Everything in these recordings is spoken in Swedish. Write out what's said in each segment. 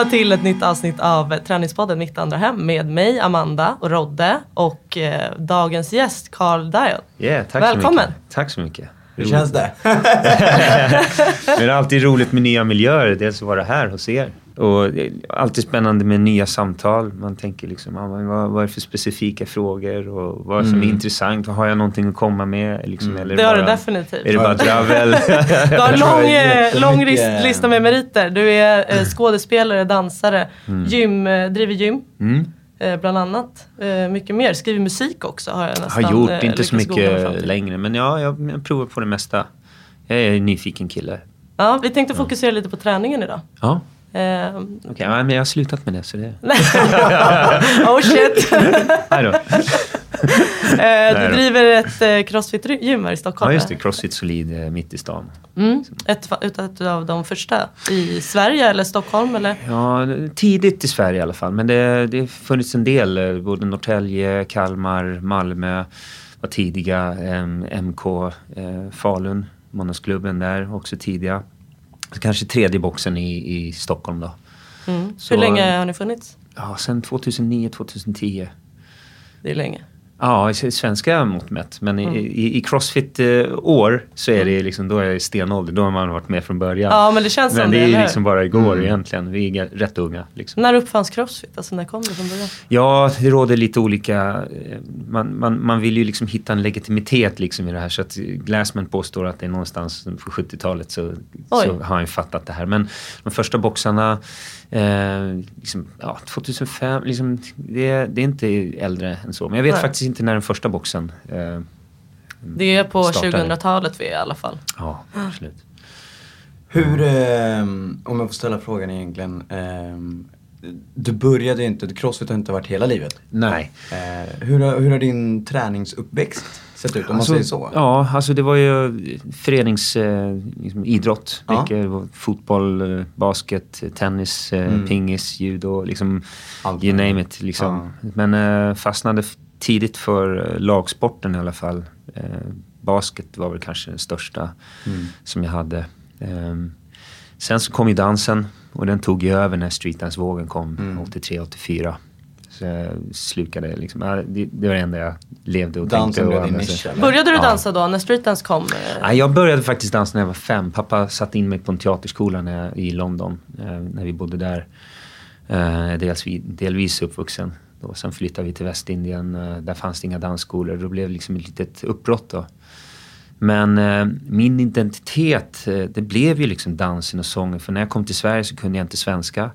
Välkomna till ett nytt avsnitt av Träningspodden Mitt andra hem med mig, Amanda och Rodde och eh, dagens gäst Carl Dial. Yeah, tack Välkommen. Så mycket. Tack så mycket. Hur känns det? Det är alltid roligt med nya miljöer. Dels att vara här hos er. Och är alltid spännande med nya samtal. Man tänker liksom, ja, men vad, vad är det för specifika frågor och vad som är intressant? Har jag någonting att komma med? Liksom, eller Mm. Det har du definitivt. Är det bara dravel? Du har en lång, eh, lång lista med meriter. Du är eh, skådespelare, dansare, gym, eh, driver gym. Mm. Eh, bland annat. Eh, mycket mer. Skriver musik också har jag nästan har gjort, eh, inte så mycket längre. Men ja, jag, provar på det mesta. Jag är en nyfiken kille. Ja, vi tänkte fokusera lite på träningen idag. Ja, Eh, okej. ja, men jag har slutat med det. Så det... oh shit! Nej då. Eh, du driver ett eh, crossfit-gym här i Stockholm. Ja, just det. Crossfit Solid eh, mitt i stan. Mm. Ett, ett, av de första i Sverige eller Stockholm eller? Ja, tidigt i Sverige i alla fall. Men det det har funnits en del. eh, Både Norrtälje, Kalmar, Malmö var tidiga. eh, MK, eh, Falun, Månadsklubben där också tidiga. Kanske tredje boxen i, i Stockholm då. Mm. Så- Hur länge har ni funnits? Ja, sen 2009, 2010. Det är länge. Ja, i svenska mått mätt. Men i, i, i Crossfit-år så är det liksom, då är det stenålder. Då har man varit med från början. Ja, men det känns men som det det, är liksom bara igår egentligen. Vi är rätt unga. Liksom. När uppfanns crossfit? Alltså när kom det från början? Ja, det råder lite olika... eh, Man, man, man vill ju liksom hitta en legitimitet liksom i det här. Så att Glassman påstår att det är någonstans på 70-talet så, Oj. så har han fattat det här. Men de första boxarna, eh, liksom, ja, 2005, liksom, det, det är inte äldre än så. Men jag vet Nej. faktiskt inte när den första boxen... Eh, Det är på Startade. 2000-talet vi är i alla fall. ja, absolut. Hur, ehm, om jag får ställa frågan egentligen. ehm, du började ju inte, crossfit har inte varit hela livet. Nej. Eh, hur, hur har din träningsuppväxt sett ut om man säger så? Ja, alltså det var ju förenings... Eh, liksom. Ja. Fotboll, eh, basket, tennis, eh, Mm. pingis, judo. Liksom, Allt you name it. Liksom. Men eh, fastnade tidigt för eh, lagsporten i alla fall. Eh, basket var väl kanske den största Mm. som jag hade. Ehm, sen så kom ju dansen och den tog ju över när streetdance-vågen kom Mm. 83-84. Jag slukade liksom, ja, det, det var det enda jag levde och Dansen tänkte. blev och nisch? Började du Ja. dansa då när streetdance kom? Eh, Nej, jag började faktiskt dansa när jag var fem. Pappa satte in mig på en teaterskola när jag, i London. Eh, när vi bodde där. Eh, dels, vi- delvis uppvuxen. Då. Sen flyttade vi till Västindien. Eh, där fanns det inga dansskolor. Då blev det liksom ett litet uppbrott då. Men eh, min identitet, eh, det blev ju liksom dansen och sången. För när jag kom till Sverige så kunde jag inte svenska.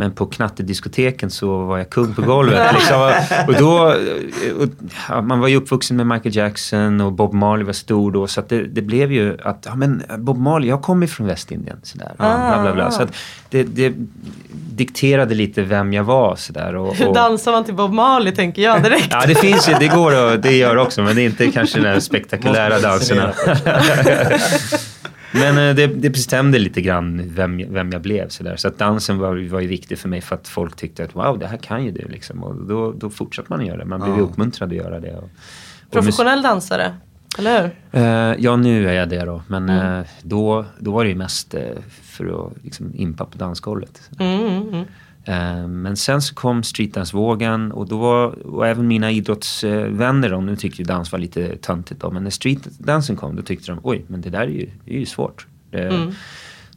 Men på knattediskoteken så var jag kung på golvet. liksom. Och då, och, ja, man var ju uppvuxen med Michael Jackson och Bob Marley var stor då. Så att det, det blev ju att, ja men Bob Marley, jag kommer från Västindien. Sådär, ja, bla, bla, bla. Så att det, det dikterade lite vem jag var. Sådär, och, Hur och, dansar man till Bob Marley tänker jag direkt. Ja, det finns ju. Det går och det gör också. Men det är inte kanske de här spektakulära danserna. Men eh, det, det bestämde lite grann vem, vem jag blev. Så, där. så att dansen var, var ju viktig för mig för att folk tyckte att wow, det här kan ju du. Liksom. Och då, då fortsatte man att göra det. Man blev Ja. uppmuntrad att göra det. Och, och Professionell dansare, eller hur? Eh, ja, nu är jag det då. Men Mm. eh, då, då var det ju mest för att liksom, impa på dansgolvet. Mm, mm, mm. Men sen så kom streetdance-vågen och då var, och även mina idrottsvänner de tyckte ju dans var lite töntigt då. Men när streetdansen kom då tyckte de oj, men det där är ju, det är ju svårt. Eh, Mm.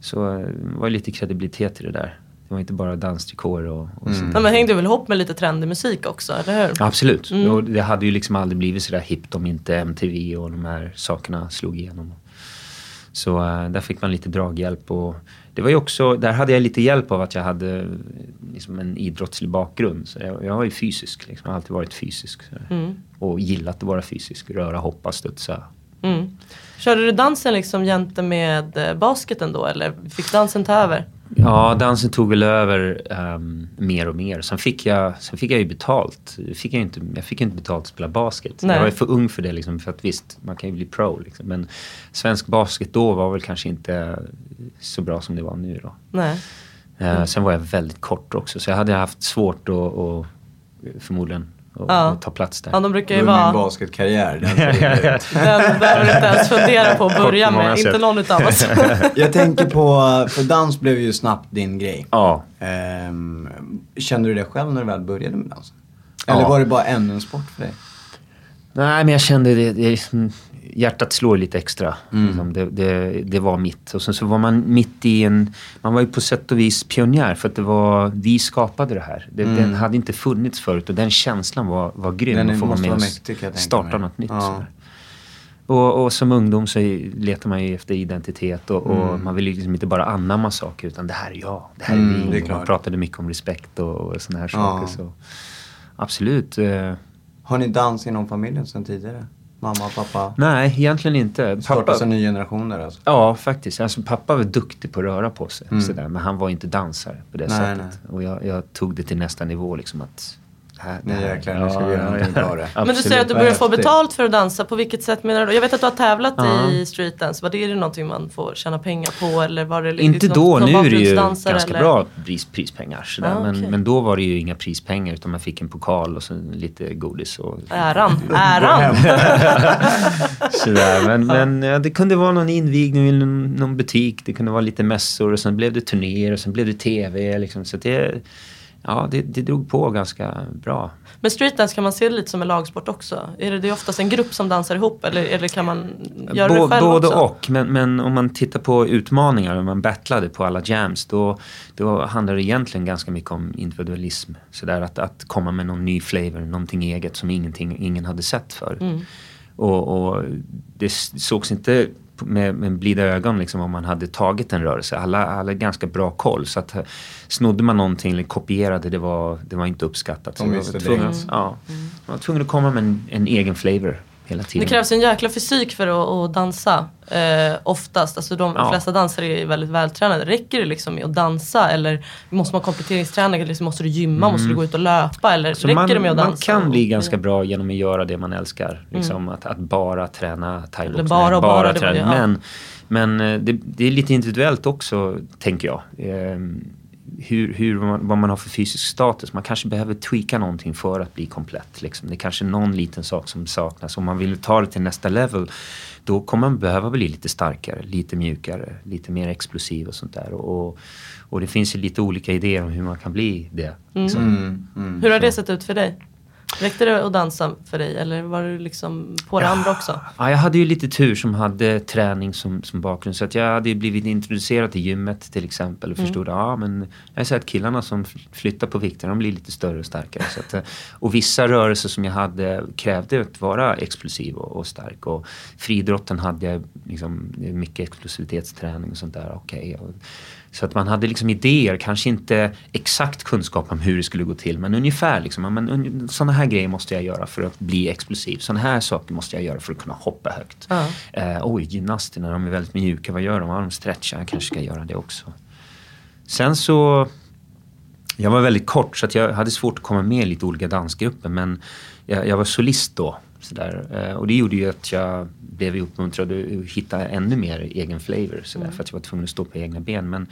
Så det var lite kredibilitet i det där. Det var inte bara danstrikåer och, och Mm. sånt. Nej, men hängde väl ihop med lite trendig musik också, eller hur? Absolut. Mm. Och det hade ju liksom aldrig blivit sådär hippt om inte MTV och de här sakerna slog igenom. Så eh, där fick man lite draghjälp. Och det var ju också, där hade jag lite hjälp av att jag hade liksom en idrottslig bakgrund. Så jag, jag var ju fysisk. Liksom. Jag har alltid varit fysisk. Mm. Och gillat att vara fysisk. Röra, hoppa, studsa. Mm. Körde du dansen liksom jämte med eh, basketen då eller fick dansen ta över? Ja, dansen tog väl över ehm, mer och mer. Sen fick jag, sen fick jag ju betalt. Fick jag, inte, jag fick inte betalt att spela basket. Nej. Jag var ju för ung för det. Liksom, för att visst, man kan ju bli pro. Liksom. Men svensk basket då var väl kanske inte så bra som det var nu. Då. Nej. Eh, sen var jag väldigt kort också. Så jag hade haft svårt att, att förmodligen att, Ja. ta plats där. Ja, de brukar ju är min vara... basketkarriär. Den Den behöver du inte ens fundera på att börja med. Inte någon utav oss. Jag tänker på, för dans blev ju snabbt din grej. Ja. Ehm, kände du det själv när du väl började med dansen? Eller Ja. var det bara ännu en sport för dig? Nej, men jag kände det, det hjärtat slår lite extra. Mm. Liksom, det, det, det var mitt. Och sen så var man mitt i en... Man var ju på sätt och vis pionjär för att det var... Vi skapade det här. Det, Den hade inte funnits förut och den känslan var, var grym. Den att få måste med vara och mäktig, starta något nytt. Ja. Och, och som ungdom så letar man ju efter identitet och, och man vill ju liksom inte bara anamma saker utan det här är jag, det här är Mm, vi. man pratade mycket om respekt och, och sådana här Ja. saker. Så. Absolut. eh, Har ni dans inom familjen sedan tidigare? Mamma och pappa? Nej, egentligen inte. Startas en ny generation där alltså? Ja, faktiskt. Alltså, pappa var duktig på att röra på sig. Mm. Sådär, men han var inte dansare på det Nej, sättet. Och jag, jag tog det till nästa nivå. Liksom, att, här, Nu jäklar, nu ska vi göra någonting bra det. Men du säger att du börjar få betalt för att dansa. På vilket sätt menar du? Jag vet att du har tävlat Ja. i streetdance. Var det någonting man får tjäna pengar på? Eller var det Inte liksom då, någon nu är det ju ganska eller? bra pris, prispengar. Sådär. Ah, okej. men, men då var det ju inga prispengar utan man fick en pokal och så lite godis. Och, Äran. Äran. sådär. Men, men ja, det kunde vara någon invigning i någon, någon butik, det kunde vara lite mässor och sen blev det turnéer och sen blev det TV. Liksom. Så det, ja, det, det drog på ganska bra. Men streetdance kan man se det lite som en lagsport också? Är det, det är oftast en grupp som dansar ihop eller, eller kan man göra Bå- det själv Både också? och. Men, men om man tittar på utmaningar, om man battlade på alla jams, då, då handlar det egentligen ganska mycket om individualism. Sådär att, att komma med någon ny flavor, någonting eget som ingenting, ingen hade sett förut. Mm. Och, och det sågs inte med, med blida ögon liksom, om man hade tagit en rörelse. Alla hade ganska bra koll. Så att, eh, snodde man någonting eller kopierade, det var, det var inte uppskattat. Så De visste det. tvungen, ja, man var tvungen att komma med en, en egen flavor hela tiden. Det krävs en jäkla fysik för att, att dansa. Eh, oftast. Alltså de Ja. flesta dansare är väldigt vältränade. Räcker det liksom med att dansa eller måste man kompletteringsträna? Eller liksom måste du gymma? Måste du gå ut och löpa? Eller Så räcker man, det med att dansa? man kan bli ganska bra genom att göra det man älskar. Liksom att, att bara träna thaiboxning. Eller bara och bara, var träna. Men, men eh, det, det är lite individuellt också, tänker jag. Ehm, hur, hur man, vad man har för fysisk status. Man kanske behöver tweaka någonting för att bli komplett. Liksom. Det är kanske någon liten sak som saknas. Om man vill ta det till nästa level då kommer man behöva bli lite starkare, lite mjukare, lite mer explosiv och sånt där. Och, och det finns ju lite olika idéer om hur man kan bli det. Liksom. Mm, mm. Hur har det sett ut för dig? Räckte det att dansa för dig eller var du liksom på det andra också? Ja, jag hade ju lite tur som hade träning som, som bakgrund. Så att jag hade blivit introducerad till gymmet till exempel. Och förstod att ja, men jag har sett killarna som flyttar på vikten, de blir lite större och starkare. Så att, eh, och vissa rörelser som jag hade krävde att vara explosiv och, och stark. Och friidrotten hade jag liksom, mycket explosivitetsträning och sånt där. Okej. Och, så att man hade liksom idéer, kanske inte exakt kunskap om hur det skulle gå till men ungefär. Liksom, men, såna här grejer måste jag göra för att bli explosiv. Såna här saker måste jag göra för att kunna hoppa högt. Ja. Eh, oj, gymnasterna de är väldigt mjuka, vad gör de? Ja, de stretchar, jag kanske ska göra det också. Sen så, jag var väldigt kort så att jag hade svårt att komma med i lite olika dansgrupper men jag, jag var solist då. Sådär. Eh, och det gjorde ju att jag blev uppmuntrad att hitta ännu mer egen flavor sådär, för att jag var tvungen att stå på egna ben. Men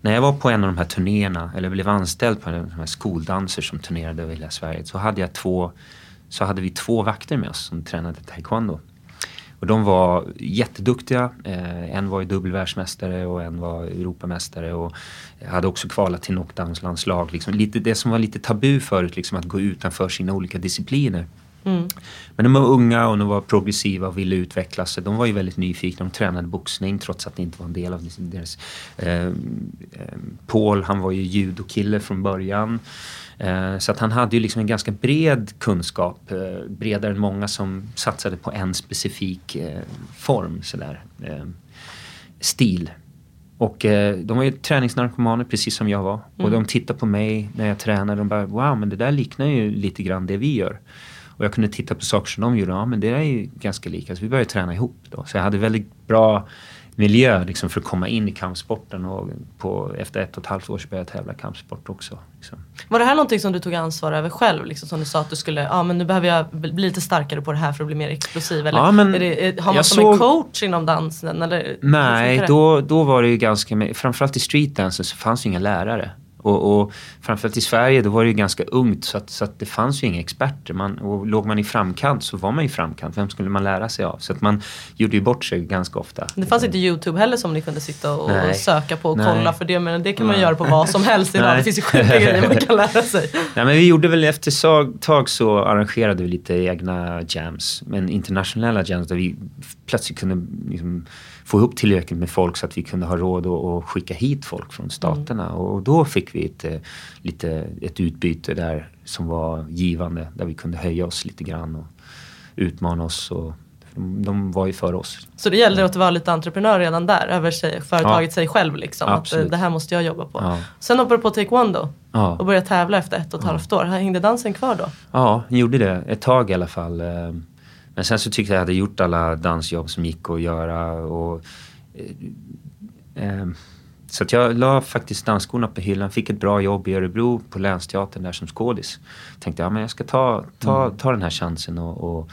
när jag var på en av de här turnéerna, eller blev anställd på en av de här skoldanser som turnerade över hela Sverige, så hade, jag två, så hade vi två vakter med oss som tränade taekwondo. Och de var jätteduktiga. Eh, en var ju dubbelvärldsmästare och en var Europamästare och hade också kvalat till knockdownslandslag. Liksom lite, det som var lite tabu förut, liksom att gå utanför sina olika discipliner. Men de var unga och de var progressiva och ville utvecklas. Så de var ju väldigt nyfikna. De tränade boxning trots att det inte var en del av deras... Eh, eh, Paul, han var ju judokille från början. Eh, så att han hade ju liksom en ganska bred kunskap. Eh, bredare än många som satsade på en specifik eh, form. Sådär. Eh, stil. Och eh, de var ju träningsnarkomaner precis som jag var. Och de tittade på mig när jag tränade. De bara wow men det där liknar ju lite grann det vi gör. Och jag kunde titta på saker som de gjorde. Ja men det är ju ganska lika. Så vi började träna ihop då. Så jag hade väldigt bra miljö liksom, för att komma in i kampsporten. Och på, efter ett och ett halvt år så började jag tävla kampsport också. Liksom. Var det här någonting som du tog ansvar över själv? Liksom, som du sa att du skulle, ja men nu behöver jag bli lite starkare på det här för att bli mer explosiv. Eller Ja, men är det, är, har man som en såg- coach inom dansen? Eller, Nej, då, då var det ju ganska... Framförallt i streetdansen så fanns ju inga lärare. Och, och framförallt i Sverige då var det ju ganska ungt så att, så att det fanns ju inga experter. Man, och låg man i framkant så var man i framkant. Vem skulle man lära sig av? Så att man gjorde ju bort sig ganska ofta. Det fanns inte Youtube heller som ni kunde sitta och, Nej. söka på och Nej. kolla för det, men det kan man Nej. göra på vad som helst idag. Det finns ju sjuka grejer man kan lära sig. Nej, men vi gjorde väl efter ett tag så arrangerade vi lite egna jams. Men internationella jams där vi plötsligt kunde liksom få ihop tillräckligt med folk så att vi kunde ha råd att, skicka hit folk från staterna. Och då fick vi ett, eh, lite, ett utbyte där som var givande. Där vi kunde höja oss lite grann och utmana oss. Och de, var ju för oss. Så det gällde att vara lite entreprenör redan där, över sig, företaget Ja. sig själv. Liksom, att eh, det här måste jag jobba på. Ja. Sen hoppade du på taekwondo Ja. och började tävla efter ett och ett halvt år. Hängde dansen kvar då? Ja, jag gjorde det ett tag i alla fall. Men sen så tyckte jag att jag hade gjort alla dansjobb som gick att göra. Och, eh, eh, så att jag la faktiskt dansskorna på hyllan, fick ett bra jobb i Örebro på Länsteatern där som skådis. Tänkte ja, men jag ska ta, ta, ta den här chansen och, och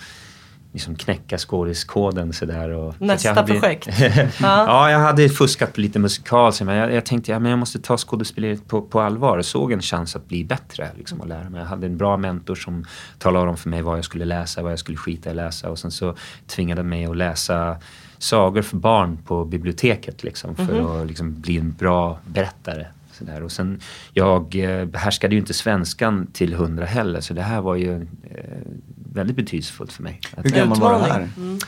liksom knäcka skådiskoden sådär. Och, att Nästa hade- projekt. ja. Ja. jag hade fuskat på lite musikal men jag, jag tänkte ja, men jag måste ta skådespeleriet på, på allvar. Jag såg en chans att bli bättre liksom, och lära mig. Jag hade en bra mentor som talade om för mig vad jag skulle läsa, vad jag skulle skita i att läsa. Och sen så tvingade mig att läsa sagor för barn på biblioteket liksom, för att liksom, bli en bra berättare. Och sen, jag eh, behärskade ju inte svenskan till hundra heller så det här var ju eh, väldigt betydelsefullt för mig. Att- Hur gammal var du här? Mm.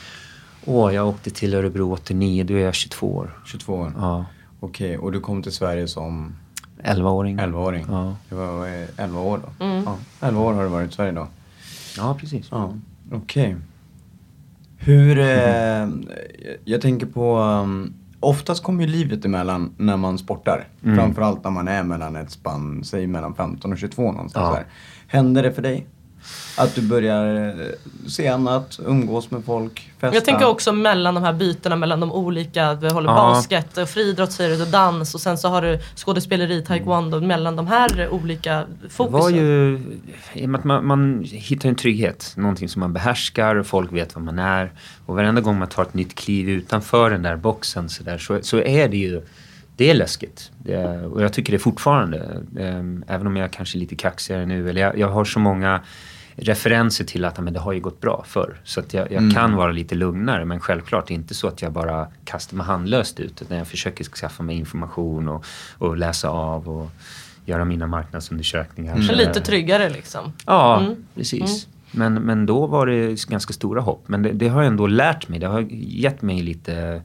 Åh, jag åkte till Örebro 89, då är jag 22 år. 22 år? Ja, Okej, och du kom till Sverige som 11-åring. 11-åring? Ja. Det var eh, 11 år då? Mm. Ja, 11 år har du varit i Sverige då? Ja, precis. Ja, okej. Hur, eh, jag tänker på, um, oftast kommer ju livet emellan när man sportar. Mm. Framförallt när man är mellan ett spann, säg mellan 15 och 22 någonstans Ja. där. Händer det för dig? Att du börjar eh, se annat, umgås med folk, festa? Jag tänker också mellan de här bytena mellan de olika, du håller Ja. basket och friidrott säger du, och dans och sen så har du skådespeleri, taekwondo, mellan de här olika Det fokusen. var ju, i och med att man, man hittar en trygghet, någonting som man behärskar och folk vet vad man är. Och varenda gång man tar ett nytt kliv utanför den där boxen så, där, så, så är det ju, det är läskigt. Det är, och jag tycker det fortfarande. Ehm, även om jag kanske är lite kaxigare nu. Eller jag, jag har så många referenser till att men det har ju gått bra förr. Så att jag, jag kan vara lite lugnare. Men självklart inte så att jag bara kastar mig handlöst ut. Utan jag försöker skaffa mig information och, och läsa av och göra mina marknadsundersökningar. Men Så- lite tryggare liksom. Ja, Mm. precis. Men, men då var det ganska stora hopp. Men det, det har ändå lärt mig. Det har gett mig lite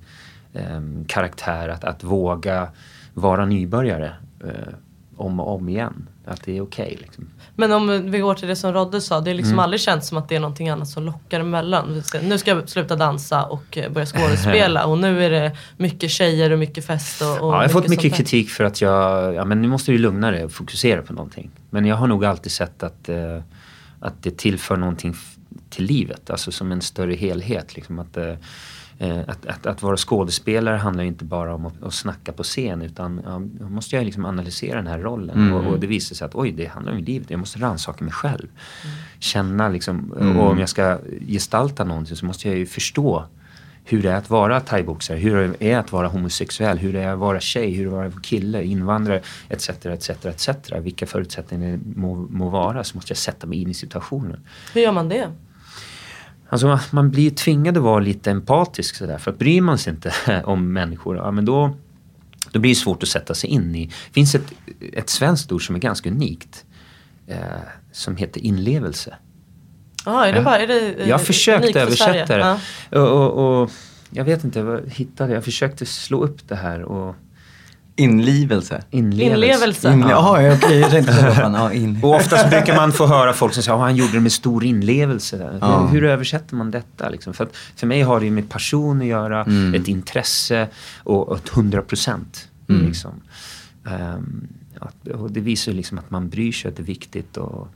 em, karaktär att, att våga vara nybörjare eh, om och om igen. Att det är okej. liksom. Men om vi går till det som Rodde sa, det är Mm. liksom aldrig känts som att det är någonting annat som lockar emellan. Nu ska jag sluta dansa och eh, börja skådespela och nu är det mycket tjejer och mycket fest och, och Ja, jag har fått mycket kritik för att jag, ja men nu måste du lugna dig och fokusera på någonting. Men jag har nog alltid sett att, eh, att det tillför någonting till livet, alltså som en större helhet. Liksom att, eh, att, att, att vara skådespelare handlar ju inte bara om att, att snacka på scen utan ja, måste jag liksom analysera den här rollen. Och, och det visar sig att oj, det handlar om livet. Jag måste rannsaka mig själv. Känna liksom, och om jag ska gestalta någonting så måste jag ju förstå hur det är att vara thaiboxare, hur det är att vara homosexuell, hur det är att vara tjej, hur det är att vara kille, invandrare etc. etc, etc. Vilka förutsättningar det må, må vara så måste jag sätta mig in i situationen. Hur gör man det? Alltså man blir tvingad att vara lite empatisk sådär. För att bryr man sig inte om människor, ja men då, då blir det svårt att sätta sig in i. Det finns ett, ett svenskt ord som är ganska unikt. Eh, som heter inlevelse. Jaha, är det bara, är det eh, Jag har försökt översätta det. Ja. Och, och, och jag vet inte, vad hittade jag? Jag försökte slå upp det här och Inlivelse. inlevelse. Inlevelse. Inle- Jaha, ja, okej, jag tänkte så. Fan, ja, in... Och oftast brukar man få höra folk som säger att han gjorde det med stor inlevelse. Ja. Hur, hur översätter man detta? Liksom? För, att för mig har det ju med passion att göra, Mm. ett intresse och, ett hundra procent. Mm. Liksom. Och det visar liksom att man bryr sig, att det är viktigt. Och,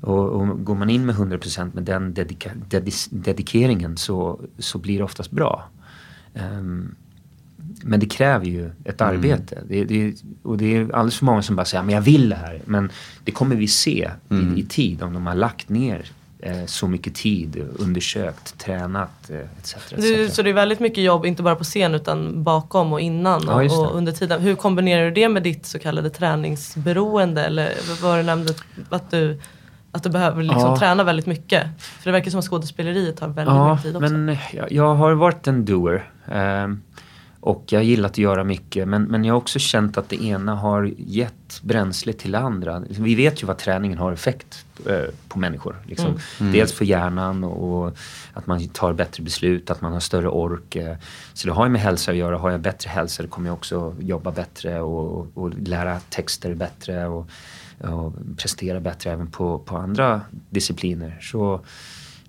och, och går man in med 100% med den dedika, dedis, dedikeringen så, så blir det oftast bra. Ehm, men det kräver ju ett Mm. arbete. Det, det, och det är alldeles för många som bara säger men jag vill det här. Men det kommer vi se Mm. i, i tid om de har lagt ner eh, så mycket tid, undersökt, tränat eh, etc. Du, etc. så det är väldigt mycket jobb, inte bara på scen utan bakom och innan Ja, och, under tiden. Hur kombinerar du det med ditt så kallade träningsberoende? Eller vad var det nämnde att du, att du behöver liksom Ja. träna väldigt mycket? För det verkar som att skådespeleriet tar väldigt Ja, mycket tid också. men jag, jag har varit en doer. ehm, och jag har gillat att göra mycket. Men, men jag har också känt att det ena har gett bränsle till det andra. Vi vet ju vad träningen har effekt eh, på människor. Liksom. Dels för hjärnan och, att man tar bättre beslut, att man har större ork. Så det har ju med hälsa att göra. Har jag bättre hälsa då kommer jag också jobba bättre och, och, och lära texter bättre. Och, och prestera bättre även på, på andra discipliner. Så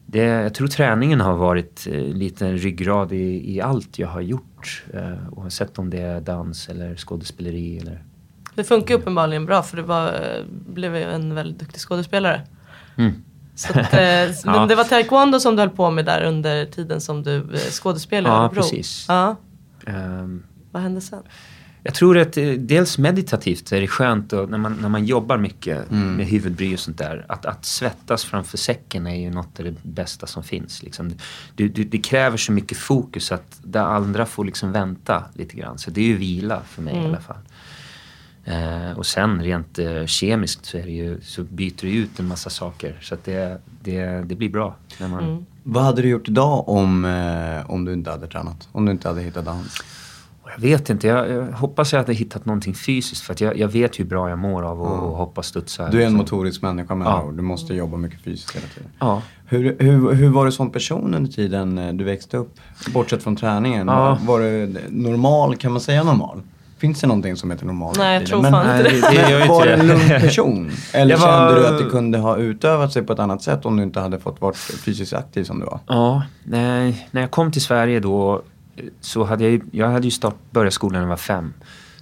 det, jag tror träningen har varit eh, lite en ryggrad i, i allt jag har gjort. Eh, oavsett om det är dans eller skådespeleri eller... Det funkar ju uppenbarligen bra för du var, eh, blev en väldigt duktig skådespelare. Mm. Så att, eh, Ja. Det var taekwondo som du höll på med där under tiden som du eh, skådespelade i Ja, Örebro. precis. Ja, ehm, vad hände sen? Jag tror att eh, dels meditativt är det skönt och när, man, när man jobbar mycket med huvudbry och sånt där. Att, att svettas framför säcken är ju något av det bästa som finns. Liksom. Du, du, det kräver så mycket fokus att det andra får liksom vänta lite grann. Så det är ju vila för mig i alla fall. Eh, och sen rent eh, kemiskt så, är det ju, så byter det ut en massa saker. Så att det, det, det blir bra. När man, Vad hade du gjort idag om, eh, om du inte hade tränat? Om du inte hade hittat dans? Och Jag vet inte, jag, jag hoppas jag hade hittat någonting fysiskt. För att jag, jag vet hur bra jag mår av att och hoppa studsa. Du är en motorisk människa med Ja. Du måste jobba mycket fysiskt hela tiden. Ja. Hur, hur, hur var du som person under tiden du växte upp? Bortsett från träningen. Ja. Var, var du normal, kan man säga normal? Finns det någonting som heter normal? Nej, jag tror fan Men, inte det. det, ju var du en lugn person? Eller var- kände du att det kunde ha utövat sig på ett annat sätt om du inte hade fått vara fysiskt aktiv som du var? Ja, nej, när jag kom till Sverige då så hade jag ju, jag hade ju start, börjat skolan när jag var fem.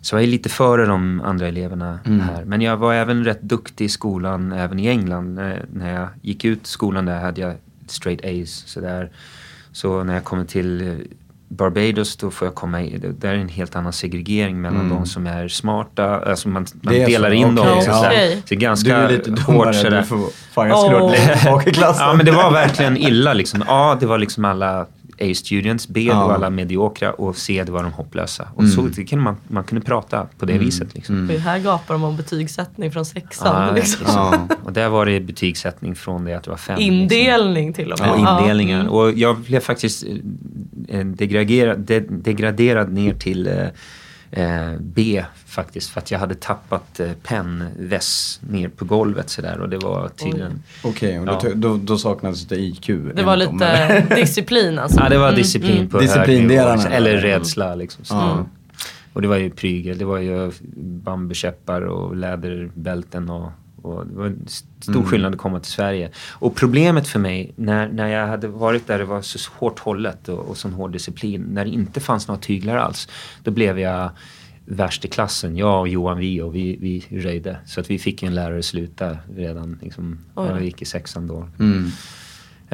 Så jag är lite före de andra eleverna här. Men jag var även rätt duktig i skolan, även i England. När, när jag gick ut skolan där hade jag straight A's. Så, där. så när jag kommer till eh, Barbados då får jag komma i, det- där är en helt annan segregering mellan de som är smarta, alltså man, man delar så, in dem. okej, så ja. sådär. Så det är ganska Du är lite hårt dummare, sådär. du får, fan jag skulle Åh. varit längst bak i klassen. Ja men det var verkligen illa liksom. A det var liksom alla A-students, B det Ja. var alla mediokra och C det var de hopplösa. Och så det kunde man, man kunde prata på det viset liksom. För Här gapar de om betygssättning från sexan. Ja, liksom. Ja. Och där var det betygssättning från det att du var fem. Liksom. Indelning till och med. Ja, indelningar. Mm. Och jag blev faktiskt eh, degraderad, de, degraderad ner till eh, eh, B faktiskt. För att jag hade tappat eh, pennväss ner på golvet sådär. Och det var tydligen... Okej, och då, Ja. då, då saknades det IQ. Det var dem, lite disciplin alltså. Ja, det var Mm, disciplin mm. på hög Disciplindelarna. nivå. liksom. Eller rädsla liksom. Så. Ja. Och det var ju prygel. Det var ju bambukäppar och läderbälten och, och det var en st- stor skillnad att komma till Sverige. Och problemet för mig när, när jag hade varit där det var så hårt hållet och, och sån hård disciplin. När det inte fanns några tyglar alls. Då blev jag värst i klassen. Jag och Johan Vi och vi, vi röjde. Så att vi fick en lärare sluta redan liksom, när jag gick i sexan då. Mm.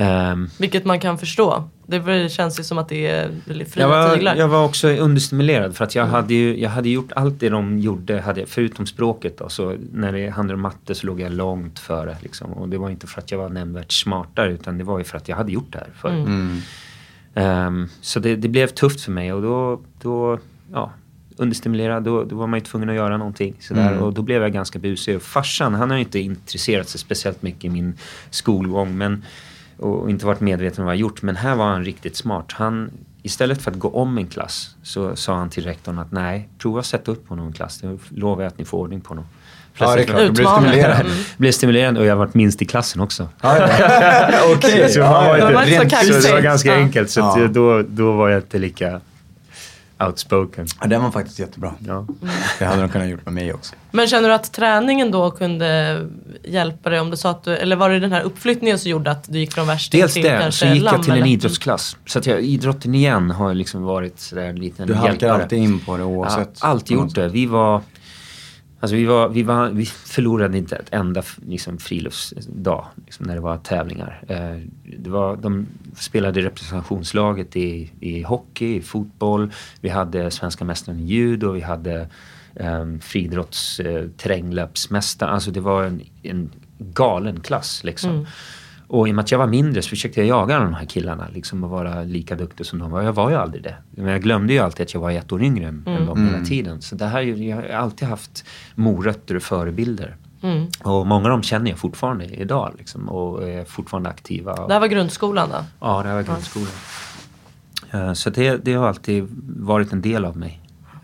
Ehm, Vilket man kan förstå. Det känns ju som att det är väldigt fria jag var, tyglar. jag var också understimulerad för att jag, hade ju, jag hade gjort allt det de gjorde, hade förutom språket då. Så när det handlade om matte så låg jag långt före. Liksom. Och det var inte för att jag var nämnvärt smartare utan det var ju för att jag hade gjort det här förut. Mm. Ehm, så det, det blev tufft för mig och då, då ja, understimulerad, då, då var man ju tvungen att göra någonting. Sådär. Mm. Och då blev jag ganska busig. Och farsan, han har ju inte intresserat sig speciellt mycket i min skolgång. Men och inte varit medveten om vad jag gjort. Men här var han riktigt smart. Han, istället för att gå om en klass så sa han till rektorn att nej, prova att sätta upp honom i en klass. Då lovar jag att ni får ordning på honom. Ja, det är klart. Du blir stimulerad. Mm. blev stimulerande och jag har varit minst i klassen också. Ja, ja. Okej. Så, ja, ja, så det var ganska enkelt. Så då, då var jag inte lika outspoken. Ja, den var faktiskt jättebra. Ja. Det hade de kunnat gjort med mig också. Men känner du att träningen då kunde hjälpa dig? Om du sa att du, eller var det den här uppflyttningen som gjorde att du gick från värsting Dels till det, kanske så gick jag till en eller? idrottsklass. Så att jag, idrotten igen har liksom varit sådär en liten Du halkar hjälpare. alltid in på det oavsett. Ja, alltid gjort det. Vi var... Alltså vi, var, vi, var, vi förlorade inte ett enda liksom, friluftsdag liksom, när det var tävlingar. Eh, det var, de spelade i representationslaget i, i hockey, i fotboll. Vi hade svenska mästaren i judo. Vi hade um, friidrotts eh, terränglöpsmästare. Alltså det var en, en galen klass liksom. Mm. Och i och med att jag var mindre så försökte jag jaga de här killarna liksom och vara lika duktig som de var. Jag var ju aldrig det. Men jag glömde ju alltid att jag var ett år yngre än än dem hela tiden. Så det här, jag har alltid haft morötter och förebilder. Mm. Och många av dem känner jag fortfarande idag liksom, och är fortfarande aktiva. Det här var grundskolan då? Ja, det här var grundskolan. Eh, Så det, det har alltid varit en del av mig.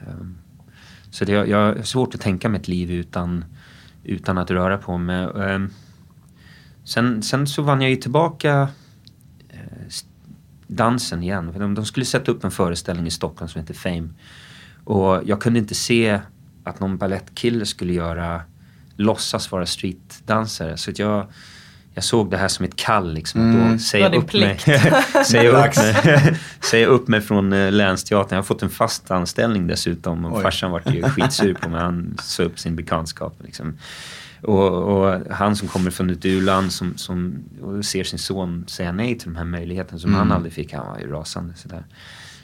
Ehm, Så det, jag har svårt att tänka mig ett liv utan, utan att röra på mig. Sen, sen så vann jag ju tillbaka eh, dansen igen. De, de skulle sätta upp en föreställning i Stockholm som heter Fame. Och jag kunde inte se att någon ballettkille skulle göra, låtsas vara streetdansare. Så att jag, jag såg det här som ett kall liksom. Att då var upp din mig, plikt. säga, upp mig, säga upp mig från eh, Länsteatern. Jag har fått en fast anställning dessutom. Och Oj. farsan vart ju skitsur på mig. Han sa upp sin bekantskap. Liksom. Och, och han som kommer från ett u-land som, som ser sin son säga nej till de här möjligheterna som Mm. han aldrig fick. Han var ju rasande sådär.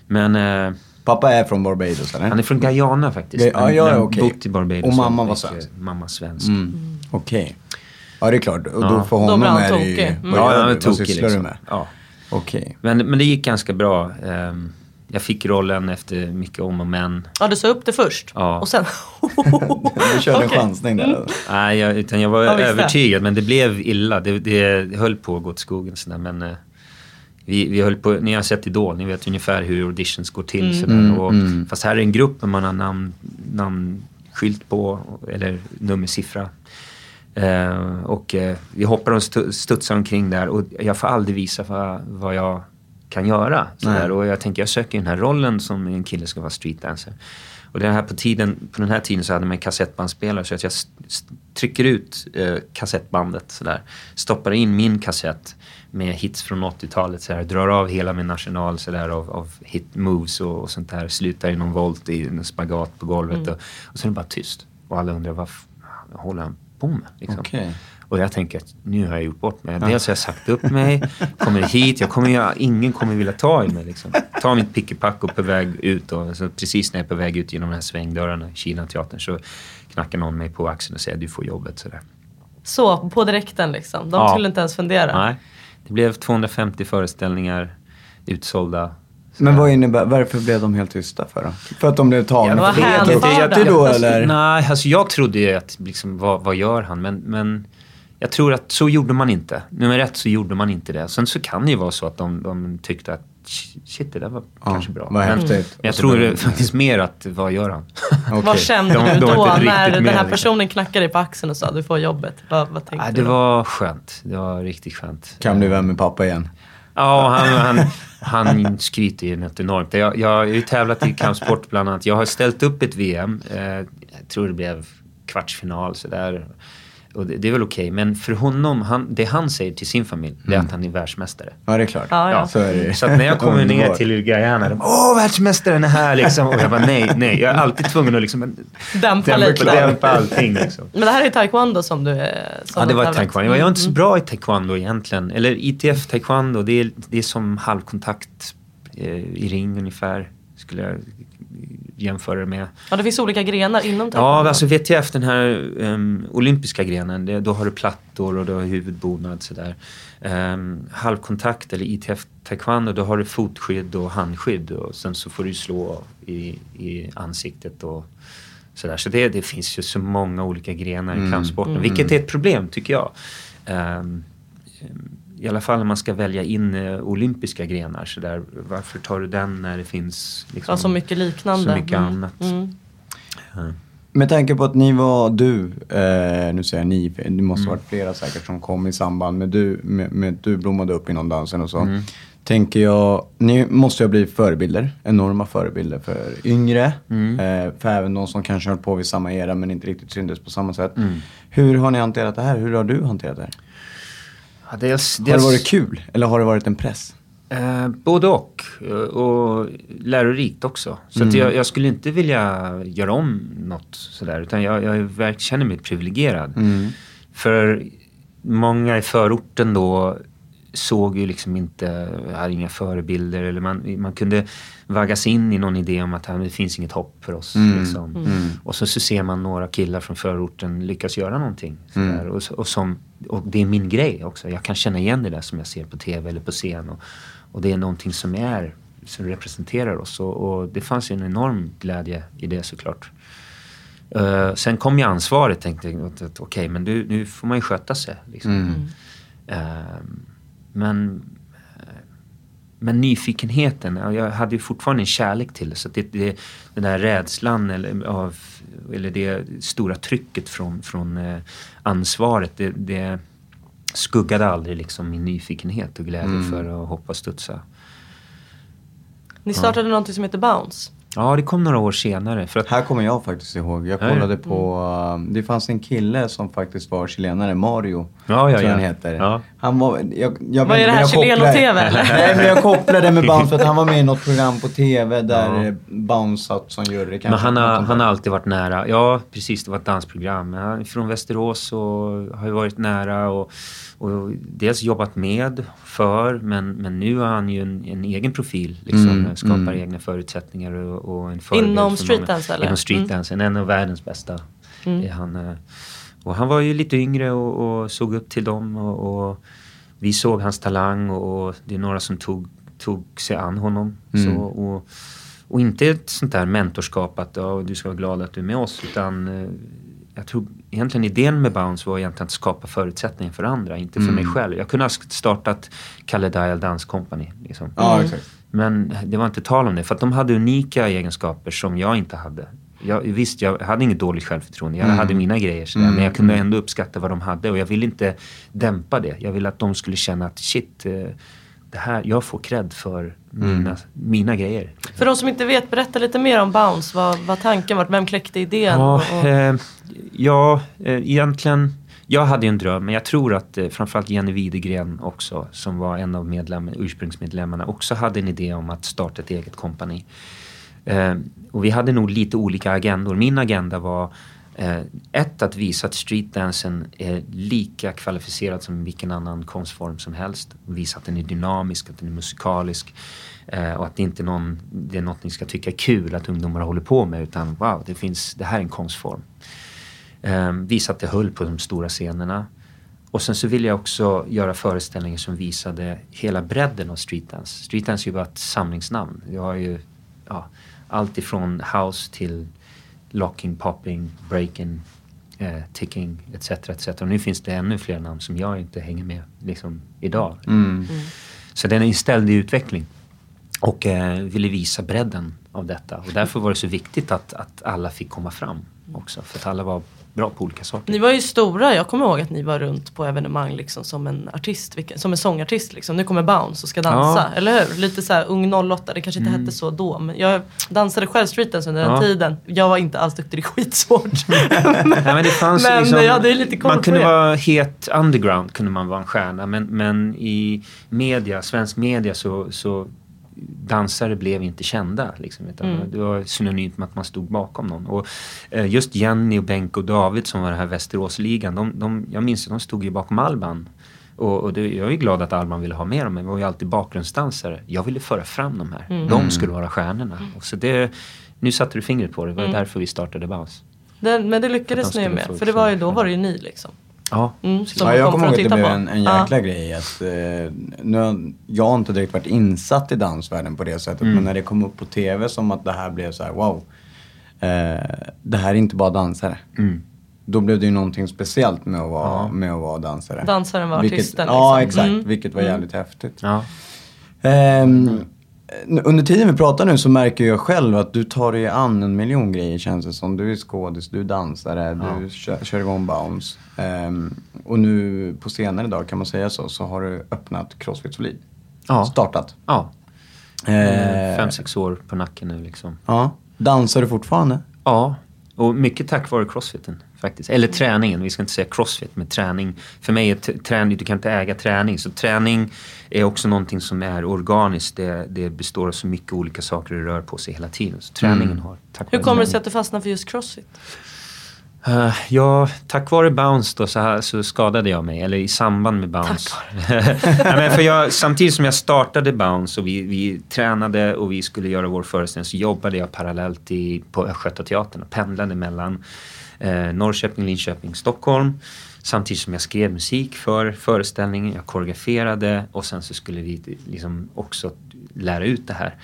Men eh, Pappa är från Barbados eller? han är från Guyana faktiskt. Ja, ja, Men okej. Bott i Barbados. Och mamma var svensk? Mamma svensk. Mm. Okej. Ja det är klart. Och då för Då honom blir han är det ju... tokig. Mm. Ja, han du? var Vad tokig sysslar liksom. du med? Ja. Okej. Men, men det gick ganska bra. Ehm, jag fick rollen efter mycket om och men. Ja, du sa upp det först? Ja. Och sen... Du körde en Okej. chansning där. eller? Nej, jag, utan jag var Ja, övertygad men det blev illa. Det, det höll på att gå åt skogen sådär men eh, vi, vi höll på, ni har sett Idol, ni vet ungefär hur auditions går till sådär. Mm, och, mm. Fast här är en grupp med man har namn, namnskylt på eller nummersiffra. Eh, och eh, vi hoppar och stu- studsar omkring där och jag får aldrig visa vad, vad jag kan göra. Sådär. Och jag tänker jag söker den här rollen som en kille ska vara streetdancer. Och det här på, tiden, på den här tiden så hade man kassettbandspelare så att jag trycker ut eh, kassettbandet sådär. Stoppar in min kassett med hits från 80-talet sådär. Drar av hela min arsenal sådär av, av hit moves och, och sånt där. Slutar i någon volt i en spagat på golvet. Och, och så är det bara tyst. Och alla undrar vad håller han på med? Liksom. Okej. Och jag tänker att nu har jag gjort bort mig. Dels har jag sagt upp mig, kommer hit, jag kommer, ju- ingen kommer vilja ta i mig. Liksom. Ta mitt pick-och-pack och på väg ut. Och så precis när jag är på väg ut genom de här svängdörrarna i Kinateatern så knackar någon mig på axeln och säger du får jobbet. Sådär. Så, på direkten liksom. De Ja. skulle inte ens fundera. Nej, det blev 250 föreställningar utsålda. Men vad innebär, varför blev de helt tysta för då? För att de blev tagna Jag inte. inte. Jag- då Alltså, eller? Nej, alltså jag trodde ju att liksom, vad, vad gör han? Men, men jag tror att så gjorde man inte. Nummer ett så gjorde man inte det. Sen så kan det ju vara så att de, de tyckte att shit, det där var Ja, kanske bra. vad men, men jag Och så tror det faktiskt mer att, vad gör han? Okej. Vad kände De- du då när den här personen knackade dig på axeln och sa du får jobbet? Vad, vad tänkte Ja, du det var skönt. Det var riktigt skönt. Kan bli vän med pappa igen. Ja, han, han, han skryter ju något enormt. Jag, jag har ju tävlat i kampsport bland annat. Jag har ställt upp ett VM. Eh, jag tror det blev kvartsfinal sådär. Och det, det är väl okej. Men för honom, han, det han säger till sin familj, det är att han är världsmästare. Ja, det är klart. Ja, ja. Så är det. Så att när jag kommer ner till Guyana, de bara Åh, världsmästaren är här liksom. Och jag bara nej, nej. Jag är alltid tvungen att liksom Dämpa dämpa, lite. dämpa allting liksom. Men det här är taekwondo som du är som Ja, det var taekwondo. Jag är inte så Mm. bra i taekwondo egentligen. Eller ITF taekwondo, det är, det är som halvkontakt eh, i ring ungefär. Skulle jag jämföra det med. Ja, det finns olika grenar inom taekwondo. Ja, alltså VTF, den här um, olympiska grenen, det, då har du plattor och du har huvudbonad sådär. Um, halvkontakt eller ITF taekwondo, då har du fotskydd och handskydd och sen så får du slå i, i ansiktet och sådär. Så det, det finns ju så många olika grenar i Mm, kampsporten, mm. vilket är ett problem tycker jag. Um, i alla fall när man ska välja in eh, olympiska grenar så där, varför tar du den när det finns liksom, Ja, så mycket liknande. så mycket Mm. annat? Mm. Med tanke på att ni var, du, eh, nu säger jag ni, det Mm. måste varit flera säkert som kom i samband med du, med, med du blommade upp inom dansen och så. Mm. Tänker jag, ni måste ju ha blivit förebilder, enorma förebilder för yngre, Mm. eh, för även de som kanske höll på vid samma era men inte riktigt syntes på samma sätt. Mm. Hur har ni hanterat det här? Hur har du hanterat det här? Ja, dels, Har det varit kul eller har det varit en press? Eh, både och. eh, Och lärorikt också. Så att jag, jag skulle inte vilja göra om något sådär. Utan jag, jag känner mig privilegierad. För många i förorten då såg ju liksom inte, hade inga förebilder. Eller man, man kunde vaggas in i någon idé om att "Ah, det finns inget hopp för oss. Liksom. Och så, så ser man några killar från förorten lyckas göra någonting. Sådär. Och, så- och, som, och det är min grej också. Jag kan känna igen det där som jag ser på tv eller på scen. Och, och det är någonting som är, som representerar oss. Och, och det fanns ju en enorm glädje i det såklart. Uh, sen kom ju ansvaret, tänkte jag, att, okej, men nu, nu får man ju sköta sig. Liksom. Ehm, men, eh, men nyfikenheten, ja, jag hade ju fortfarande en kärlek till det. Så det, det, den där rädslan eller, av, eller det stora trycket från, från eh, ansvaret, det, det skuggade aldrig liksom min nyfikenhet och glädje för att hoppa och studsa. Ni startade någonting som heter Bounce. Ja, det kom några år senare. För att, Här kommer jag faktiskt ihåg. Jag Ja, ja. kollade på, um, det fanns en kille som faktiskt var chilenare, Mario. Ja, ja, tror ja. han heter. Ja. Han var, jag, jag Vad är det här, Chileno-TV? Nej men jag kopplade med Bounce för att han var med i något program på TV där Ja. ja. Bounce satt som jury. Men han har, han har alltid varit nära. Ja, precis. Det var ett dansprogram. Men Han är från Västerås och har ju varit nära och, och dels jobbat med, för, men, men nu har han ju en, en egen profil. Liksom, Mm, skapar mm. egna förutsättningar och, och en förebild Inom streetdance, eller? Inom streetdance. En av världens bästa. Mm. Han, eh, och han var ju lite yngre och, och såg upp till dem. Och, och vi såg hans talang och, och det är några som tog, tog sig an honom. Mm. Så, och, och inte ett sånt där mentorskap att ja, du ska vara glad att du är med oss. Utan eh, jag tror egentligen idén med Bounce var egentligen att skapa förutsättningar för andra, inte för mig själv. Jag kunde ha startat Kalle Dial Dance Company. Liksom. Ja exakt. Men det var inte tal om det, för att de hade unika egenskaper som jag inte hade. Jag, visst, jag hade inget dåligt självförtroende. Jag hade mina grejer sådär, men jag kunde ändå uppskatta vad de hade och jag ville inte dämpa det. Jag ville att de skulle känna att shit, eh, det här, jag får cred för mina, mina grejer. För de som inte vet, berätta lite mer om Bounce. Vad, vad tanken var, vem kläckte idén? Ja, Och- och- eh, ja eh, egentligen. Jag hade en dröm, men jag tror att eh, framförallt Jenny Widegren också, som var en av medlem, ursprungsmedlemmarna, också hade en idé om att starta ett eget kompani. Eh, och vi hade nog lite olika agendor. Min agenda var eh, Eh, ett, att visa att streetdansen är lika kvalificerad som vilken annan konstform som helst. Visa att den är dynamisk, att den är musikalisk eh, och att det inte är, någon, det är något ni ska tycka är kul att ungdomar håller på med utan wow, det, finns, det här är en konstform. Eh, visa att det höll på de stora scenerna. Och sen så ville jag också göra föreställningar som visade hela bredden av streetdance. Streetdance är ju bara ett samlingsnamn. Jag har ju ja, allt ifrån house till locking, popping, breaking, eh, ticking etc. etc. Och nu finns det ännu fler namn som jag inte hänger med liksom, idag. Mm. Så den är ställd i utveckling. Och eh, ville visa bredden av detta. Och därför var det så viktigt att, att alla fick komma fram också. För att alla var bra på olika saker. Ni var ju stora, jag kommer ihåg att ni var runt på evenemang liksom som en artist, som en sångartist liksom. Nu kommer Bounce och ska dansa, Ja. Mm. eller hur? Lite så här ung 08, det kanske inte hette så då. Men jag dansade själv streetdance under den Ja. tiden. Jag var inte alls duktig, det är skitsvårt. Nej, men det fanns Men liksom, jag hade lite koll man på kunde det. vara het underground, kunde man vara en stjärna. Men, men i media, svensk media så, så dansare blev inte kända. Liksom, utan Mm. Det var synonymt med att man stod bakom någon. Och, eh, just Jenny och Bengt och David som var den här Västeråsligan, de, de, jag minns att de stod ju bakom Alban. Och, och det, jag är glad att Alban ville ha med dem, men vi var ju alltid bakgrundsdansare. Jag ville föra fram de här. Mm. De skulle vara stjärnorna. Och så det, nu satte du fingret på det, det var Mm. därför vi startade Baus. Den, men det lyckades de ni med, för det var ju, då var det ju ni liksom. Ja, Mm, som Ja, jag kom kommer ihåg att det blev en, en Ja. jäkla grej att eh, nu har jag inte direkt varit insatt i dansvärlden på det sättet Mm. men när det kom upp på TV som att det här blev så här wow. Eh, det här är inte bara dansare. Mm. då blev det ju någonting speciellt med att vara, Ja. med att vara dansare. Dansaren var Vilket- artisten. Ja, liksom. exakt. Mm. Vilket var jävligt häftigt. Ja. Ehm, under tiden vi pratar nu så märker jag själv att du tar dig an en miljon grejer känns det som. Du är skådis, du är dansare, du kör, kör igång Bounce. Ehm, och nu på senare dag kan man säga så, så har du öppnat Crossfit Solid. Ja. Startat. ja. Ehm, Fem, sex år på nacken nu liksom. Ja. Dansar du fortfarande? Ja, och mycket tack vare crossfiten faktiskt. Eller träningen, vi ska inte säga crossfit, men träning. För mig är träning, du kan inte äga träning. Så träning är också någonting som är organiskt. Det, det består av så mycket olika saker och rör på sig hela tiden. Så träningen har, tack Hur kommer det sig att du fastnade för just crossfit? Eh, ja, tack vare bounce då så, här, så skadade jag mig, eller i samband med bounce. Nej, men för jag, samtidigt som jag startade bounce och vi, vi tränade och vi skulle göra vår föreställning så jobbade jag parallellt i, på Östgötateatern och pendlade mellan eh, Norrköping, Linköping, Stockholm. Samtidigt som jag skrev musik för föreställningen, jag koreograferade och sen så skulle vi liksom också lära ut det här.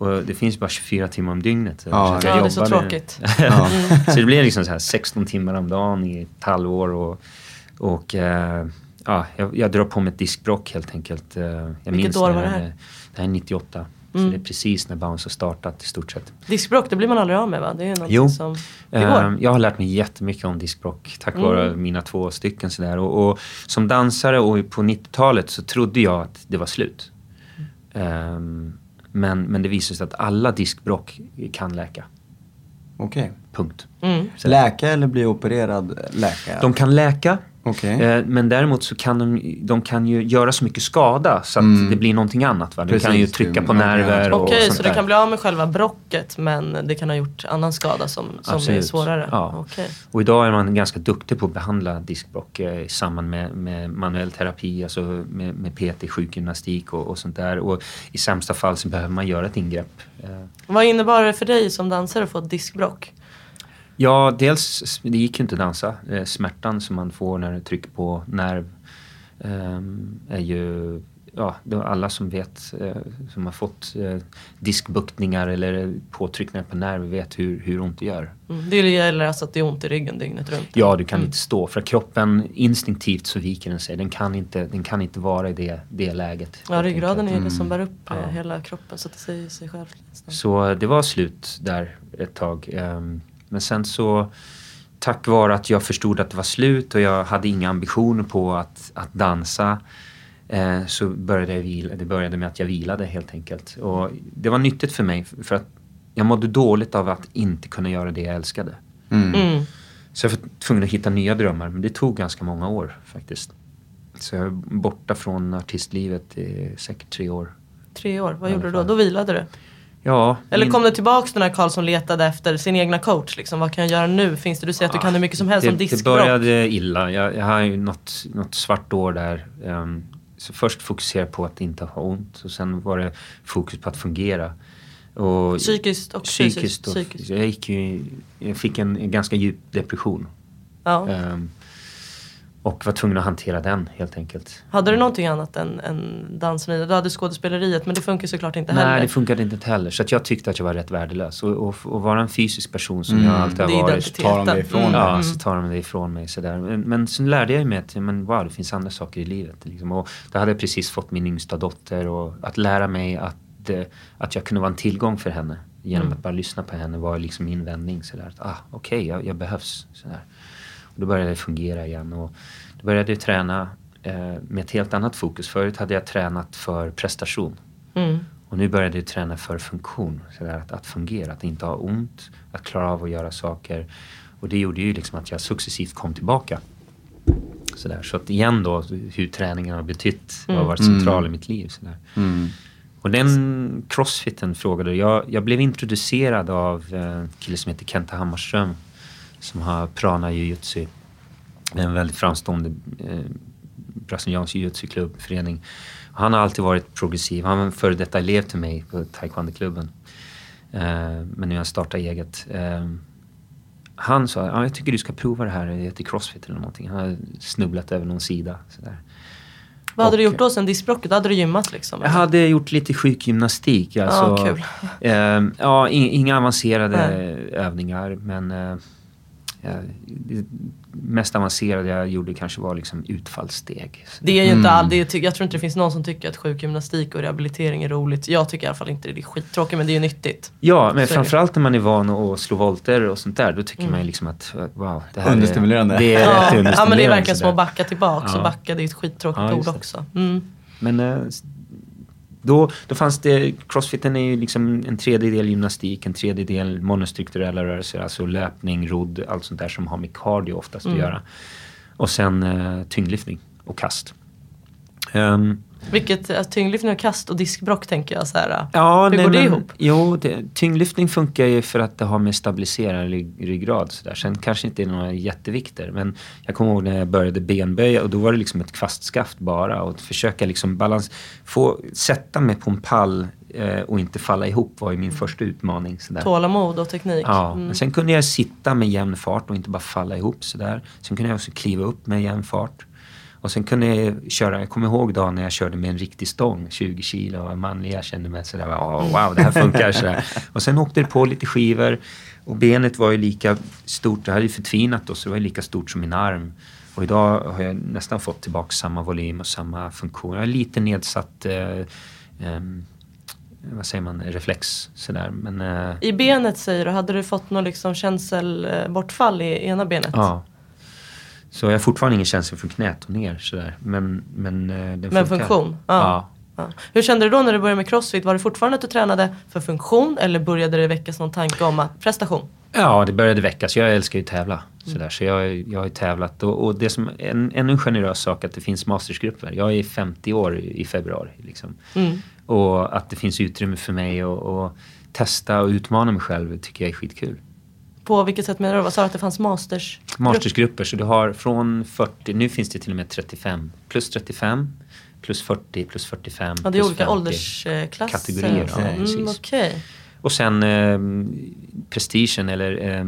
Och det finns bara 24 timmar om dygnet. Ja, Så jag Ja, det är så tråkigt. Ja. så det blev liksom så här 16 timmar om dagen i ett halvår och, och eh, ja, jag, jag drar på mig ett diskbrock helt enkelt. Eh, Jag Vilket år var det här? Det här är 98. Så Mm. det är precis när Bounce har startat i stort sett. Diskbråck, det blir man aldrig av med va? Det är Jo. som... Det Eh, går. Jag har lärt mig jättemycket om diskbrock tack Mm. vare mina två stycken. Sådär. Och, och som dansare och på 90-talet så trodde jag att det var slut. Ehm, men, men det visade sig att alla diskbrock kan läka. Okej. Punkt. Mm. Läka eller bli opererad läka? De kan läka, Okej. Eh, Men däremot så kan de, de kan ju göra så mycket skada så att Mm. det blir någonting annat. Va? De Precis, kan ju trycka på nerver och Okej, sånt så du kan bli av med själva brocket men det kan ha gjort annan skada som, som är svårare? Ja. Okej. Och idag är man ganska duktig på att behandla diskbråck eh, i samband med, med manuell terapi, alltså med, med PT, sjukgymnastik och, och sånt där. Och i sämsta fall så behöver man göra ett ingrepp. Eh, Vad innebar det för dig som dansare att få ett diskbråck? Ja, dels, det gick ju inte att dansa. Eh, Smärtan som man får när du trycker på nerv ehm, är ju, ja, alla som vet, eh, som har fått eh, diskbuktningar eller påtryckningar på nerv vet hur, hur ont det gör. Mm. Det gäller alltså att det är ont i ryggen dygnet runt? Ja, du kan inte stå för kroppen instinktivt så viker den sig. Den kan inte, den kan inte vara i det, det läget. Ja, ryggraden är ju det som bär upp Ja. hela kroppen så att det säger sig självt. Så det var slut där ett tag. Ehm, Men sen så tack vare att jag förstod att det var slut och jag hade inga ambitioner på att, att dansa eh, så började jag vila. Det började med att jag vilade helt enkelt. Och det var nyttigt för mig för att jag mådde dåligt av att inte kunna göra det jag älskade. Mm. Mm. Så jag var tvungen att hitta nya drömmar men det tog ganska många år faktiskt. Så jag är borta från artistlivet i säkert tre år. Tre år, vad gjorde du då? Då vilade du? Ja, Eller min- kom det tillbaks den här Karl som letade efter sin egna coach? Liksom? Vad kan jag göra nu? Finns det, du säger att du kan hur mycket som helst det, om det diskbråck. började illa. Jag, jag har ju något, något svart år där. Ehm, så först fokusera på att inte ha ont och sen var det fokus på att fungera. Och Psykiskt och psykiskt. Och, Psykiskt. Jag, gick ju, jag fick en, en ganska djup depression. Ja. Ehm, och var tvungen att hantera den helt enkelt. Hade du någonting annat än, än dansen i det? Du hade skådespeleriet men det funkar såklart inte heller. Nej, det funkade inte heller. Så att jag tyckte att jag var rätt värdelös. Och, och, och vara en fysisk person som Mm. jag alltid har varit. tar de det ifrån Mm. Ja, så tar de det ifrån mig sådär. Men, men sen lärde jag mig att men, wow, det finns andra saker i livet. Liksom. Och då hade jag precis fått min yngsta dotter och att lära mig att, eh, att jag kunde vara en tillgång för henne. Genom Mm. att bara lyssna på henne var liksom min vändning. Sådär. Ah, Okej, jag, jag behövs. Sådär. Då började det fungera igen. Och då började jag träna eh, med ett helt annat fokus. Förut hade jag tränat för prestation. Mm. Och nu började jag träna för funktion. Så där, att, att fungera, att inte ha ont, att klara av att göra saker. Och det gjorde ju liksom att jag successivt kom tillbaka. Så, där. så att igen då, hur träningen har betytt och har varit central i mitt liv. Så där. Mm. Och den crossfiten frågade jag. Jag blev introducerad av eh, en kille som heter Kenta Hammarström. Som har prana jujutsu. En väldigt framstående eh, brasiliansk jujutsu-klubb, förening. Han har alltid varit progressiv. Han var en före detta elev till mig på taekwondo-klubben. Eh, men nu har han startat eget. Eh, han sa, ja, jag tycker du ska prova det här, det heter crossfit eller någonting. Han har snubblat över någon sida. Sådär. Vad hade du Och- gjort då sen diskbråcket? Hade du gymmat liksom? Jag hade gjort lite sjukgymnastik. Alltså, Ja, kul. Ehm, ja, in, inga avancerade Nej. övningar men eh, det mest avancerade jag gjorde kanske var liksom utfallssteg. Det är ju inte all, det är, jag tror inte det finns någon som tycker att sjukgymnastik och rehabilitering är roligt. Jag tycker i alla fall inte det. Det är skittråkigt men det är ju nyttigt. Ja, men Så framförallt när man är van att slå volter och sånt där, då tycker man ju liksom att wow, det här Understimulerande. är, det är Ja, rätt ja men det är understimulerande verkligen som att backa tillbaka. Ja. Och backa det är ett skittråkigt Ja, ord också. Mm. Men eh, då, då fanns det, crossfiten är ju liksom en tredjedel gymnastik, en tredjedel monostrukturella rörelser, alltså löpning, rodd, allt sånt där som har med cardio oftast Mm. att göra. Och sen eh, tyngdlyftning och kast. Ehm, Vilket, alltså, tyngdlyftning och kast och diskbrock tänker jag så här. Ja, Hur nej, går det men, ihop? Jo, det, tyngdlyftning funkar ju för att det har med stabilisera rygg, ryggrad sådär. Sen kanske inte är några jättevikter. Men jag kommer ihåg när jag började benböja och då var det liksom ett kvastskaft bara. Och att försöka liksom balans, få sätta mig på en pall eh, och inte falla ihop var ju min första utmaning. Sådär. Tålamod och teknik. Ja, Mm. men sen kunde jag sitta med jämn fart och inte bara falla ihop sådär. Sen kunde jag också kliva upp med jämn fart. Och sen kunde jag köra, jag kommer ihåg dagen när jag körde med en riktig stång, 20 kilo, och manlig, jag kände mig sådär, oh, wow det här funkar sådär. Och sen åkte det på lite skivor och benet var ju lika stort, det hade ju förtvinat då, så det var ju lika stort som min arm. Och idag har jag nästan fått tillbaka samma volym och samma funktion. Jag har lite nedsatt, eh, ehm, vad säger man, reflex sådär. Men, eh, I benet säger du, hade du fått något liksom känselbortfall i ena benet? Ja. Så jag har fortfarande ingen känsla från knät och ner sådär. Men, men eh, den Men funktion? Ja. Ja. Hur kände du då när du började med crossfit? Var det fortfarande att du tränade för funktion eller började det väckas någon tanke om att prestation? Ja, det började väckas. Jag älskar ju att tävla. Mm. Sådär. Så jag, jag har ju tävlat. Och, och det som en, en generös sak att det finns mastersgrupper. Jag är 50 år i, februari. Liksom. Mm. Och att det finns utrymme för mig att testa och utmana mig själv tycker jag är skitkul. På vilket sätt menar du? Vad sa du att det fanns masters? Mastersgrupper, så du har från 40, nu finns det till och med 35, plus 35, plus 40, plus 45, Ja, det är olika 50. åldersklasser. Kategorier, ja, Mm. Okej. Och sen eh, prestigen eller eh,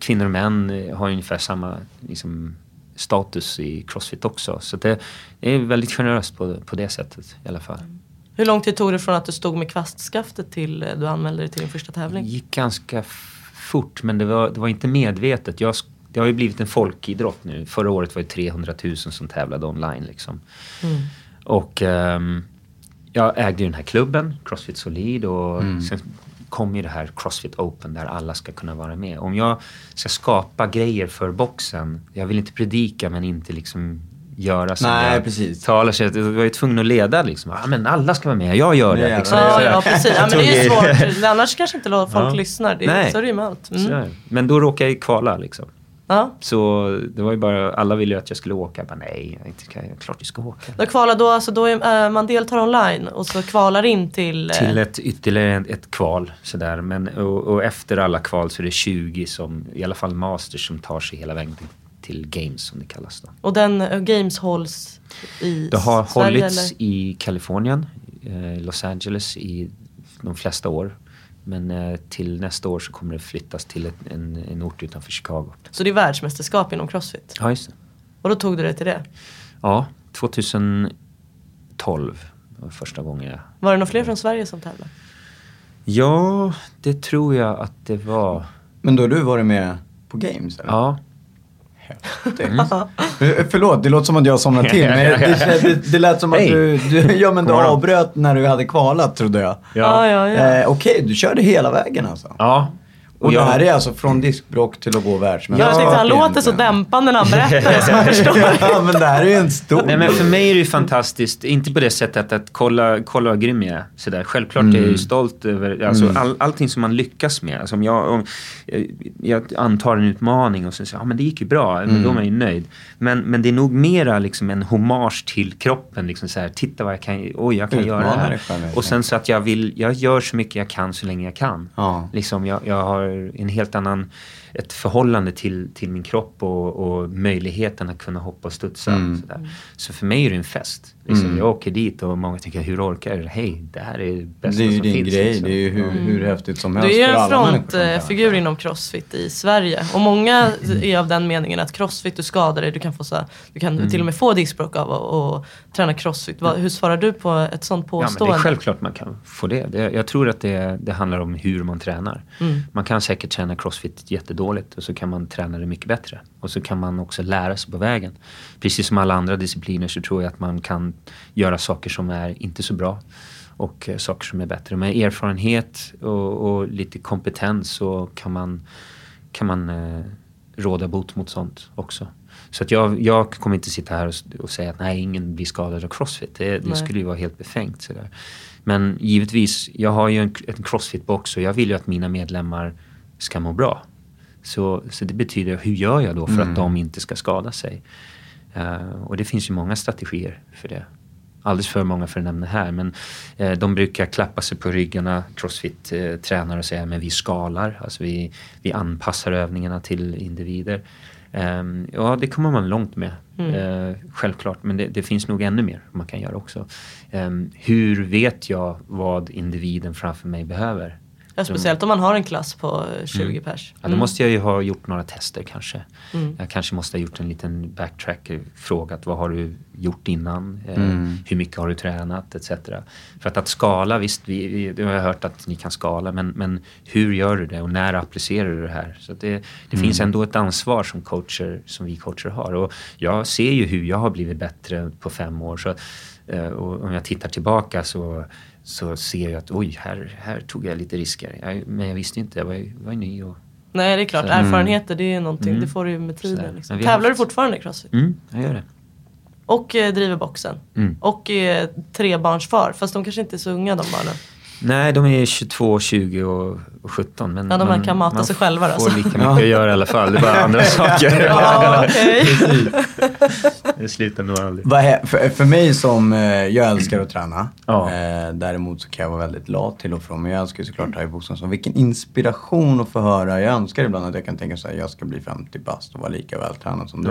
kvinnor och män eh, har ungefär samma liksom, status i crossfit också. Så det, det är väldigt generöst på, på det sättet i alla fall. Hur lång tid tog det från att du stod med kvastskaftet till eh, du anmälde dig till din första Det tävling? gick ganska fort men det var, det var inte medvetet. Jag, det har ju blivit en folkidrott nu. Förra året var det 300 000 som tävlade online. Liksom. Mm. Och ehm, jag ägde ju den här klubben, Crossfit Solid och sen kom ju det här Crossfit Open där alla ska kunna vara med. Om jag ska skapa grejer för boxen, jag vill inte predika men inte liksom göra som Nej, jag precis. talar. Så jag var ju tvungen att leda liksom. Ja, men alla ska vara med, jag gör det. Liksom. Ja, Sådär. ja precis. Ja, men det är tog- svårt. Annars kanske inte folk Ja. lyssnar. Det är, Nej. så är det ju med allt. Mm. Men då råkade jag ju kvala liksom. Ja. Så det var ju bara, alla ville ju att jag skulle åka. Jag bara, nej, inte ska, klart jag ska åka. Då kvalar då, alltså då är, eh, man deltar online och så kvalar in till... eh, Till ett, ytterligare ett, ett kval. Sådär. Men, och, och efter alla kval så är det 20 som, i alla fall masters, som tar sig hela vägen till, games som det kallas. Då. Och den eh, Games hålls i Det har Sverige hållits eller? i Kalifornien, eh, Los Angeles i de flesta år. Men eh, till nästa år så kommer det flyttas till ett, en, en ort utanför Chicago. Så det är världsmästerskap inom crossfit? Ja, just det. Och då tog du dig till det? Ja, 2012 var första gången jag... Var det några fler från Sverige som tävlade? Ja, det tror jag att det var. Men då har du varit med på games eller? Ja. Eh, Förlåt, det låter som att jag somnade till. Men det, det, det lät som att Hej. du, du, ja, men du avbröt när du hade kvalat trodde jag. Ja, ja, ja. Eh, Okej, du körde hela vägen alltså? Ja. Och jag- det här är alltså från diskbrock till att gå världsmästerskap Jag tyckte han låter så dämpande när han berättar det så jag förstår. ja, men det här är ju en stor Nej men för mig är det ju fantastiskt, inte på det sättet att kolla, kolla vad grym jag är. Sådär. Självklart är jag ju stolt över alltså, all, allting som man lyckas med. Alltså, om jag, om, jag antar en utmaning och sen säger ja men det gick ju bra, men då är man ju nöjd. Men, men det är nog mera liksom en hommage till kroppen. Liksom så här, Titta vad jag kan, oj jag kan göra det här. Och sen så att jag vill, jag gör så mycket jag kan så länge jag kan. Ja. Liksom, jag, jag har en helt annan, ett förhållande till, till min kropp och, och möjligheten att kunna hoppa och studsa. Mm. Sådär. Så för mig är det en fest. Liksom, Jag åker dit och många tänker, hur orkar du? Hej, det här är det bästa Det är ju som din finns. grej, liksom. det är ju hur, hur häftigt som helst Du är en som frontfigur inom crossfit i Sverige. Och många är av den meningen att crossfit, du skadar dig, du kan, få så, du kan Mm. till och med få diskbråck av att träna crossfit. Vad- Hur svarar du på ett sånt Ja, men det påstående? är självklart man kan få det. det jag tror att det, det handlar om hur man tränar. Mm. Man kan kan säkert träna crossfit jättedåligt och så kan man träna det mycket bättre. Och så kan man också lära sig på vägen. Precis som alla andra discipliner så tror jag att man kan göra saker som är inte så bra och eh, saker som är bättre. Med erfarenhet och, och lite kompetens så kan man, kan man eh, råda bot mot sånt också. Så att jag, jag kommer inte sitta här och, och säga att nej, ingen blir skadad av crossfit. Det, det skulle ju vara helt befängt. Sådär. Men givetvis, jag har ju en, en crossfit-box och jag vill ju att mina medlemmar ska må bra. Så, så det betyder, hur gör jag då för Mm. att de inte ska skada sig? Eh, och det finns ju många strategier för det. Alldeles för många för att nämna här. Men eh, de brukar klappa sig på ryggarna, crossfit-tränare och säga men vi skalar. Alltså vi, vi anpassar övningarna till individer. Ehm, ja, det kommer man långt med. Eh, självklart, men det, det finns nog ännu mer man kan göra också. Ehm, hur vet jag vad individen framför mig behöver? Ja, speciellt om man har en klass på eh, 20 Mm. pers. Ja, då måste jag ju ha gjort några tester kanske. Jag kanske måste ha gjort en liten backtrack, frågat vad har du gjort innan? Eh, Hur mycket har du tränat? Etc. För att, att skala, visst, vi, vi, det har jag hört att ni kan skala, men, men hur gör du det och när applicerar du det här? Så att det, det finns ändå ett ansvar som coacher, som vi coacher har. Och jag ser ju hur jag har blivit bättre på fem år. Så, eh, och om jag tittar tillbaka så så ser jag att oj, här, här tog jag lite risker. Jag, men jag visste inte, jag var, ju- var ny och Nej det är klart, Så- erfarenheter det är någonting, Mm. det får du ju med tiden. Liksom. Tävlar du haft- fortfarande i crossfit? Mm, jag gör det. Och eh, driver boxen. Mm. Och är trebarnsfar, fast de kanske inte är så unga de barnen. Nej, de är 22, 20 och, och 17. Men Ja, de man, kan mata man sig själva då, får alltså. lika mycket att göra i alla fall. Det är bara andra saker. Ja, okej. Det slutar nog aldrig. Vad är, för, för mig som, eh, jag älskar att träna. Ja. Eh, däremot så kan jag vara väldigt lat till och från. Men jag älskar ju såklart thaiboxning. Så vilken inspiration att få höra. Jag önskar ibland att jag kan tänka så här, jag ska bli 50 bast och vara lika vältränad som du.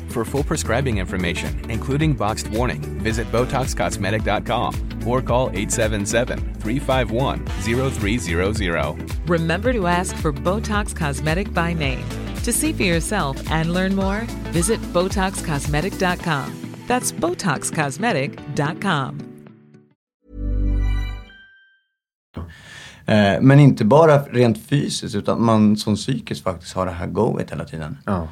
For full prescribing information, including boxed warning, visit BotoxCosmetic.com or call 877-351-0300. Remember to ask for Botox Cosmetic by name. To see for yourself and learn more, visit BotoxCosmetic.com. That's BotoxCosmetic.com. Eh, men inte bara rent fysiskt utan man som psykiskt faktiskt har det här goet hela tiden. Ja.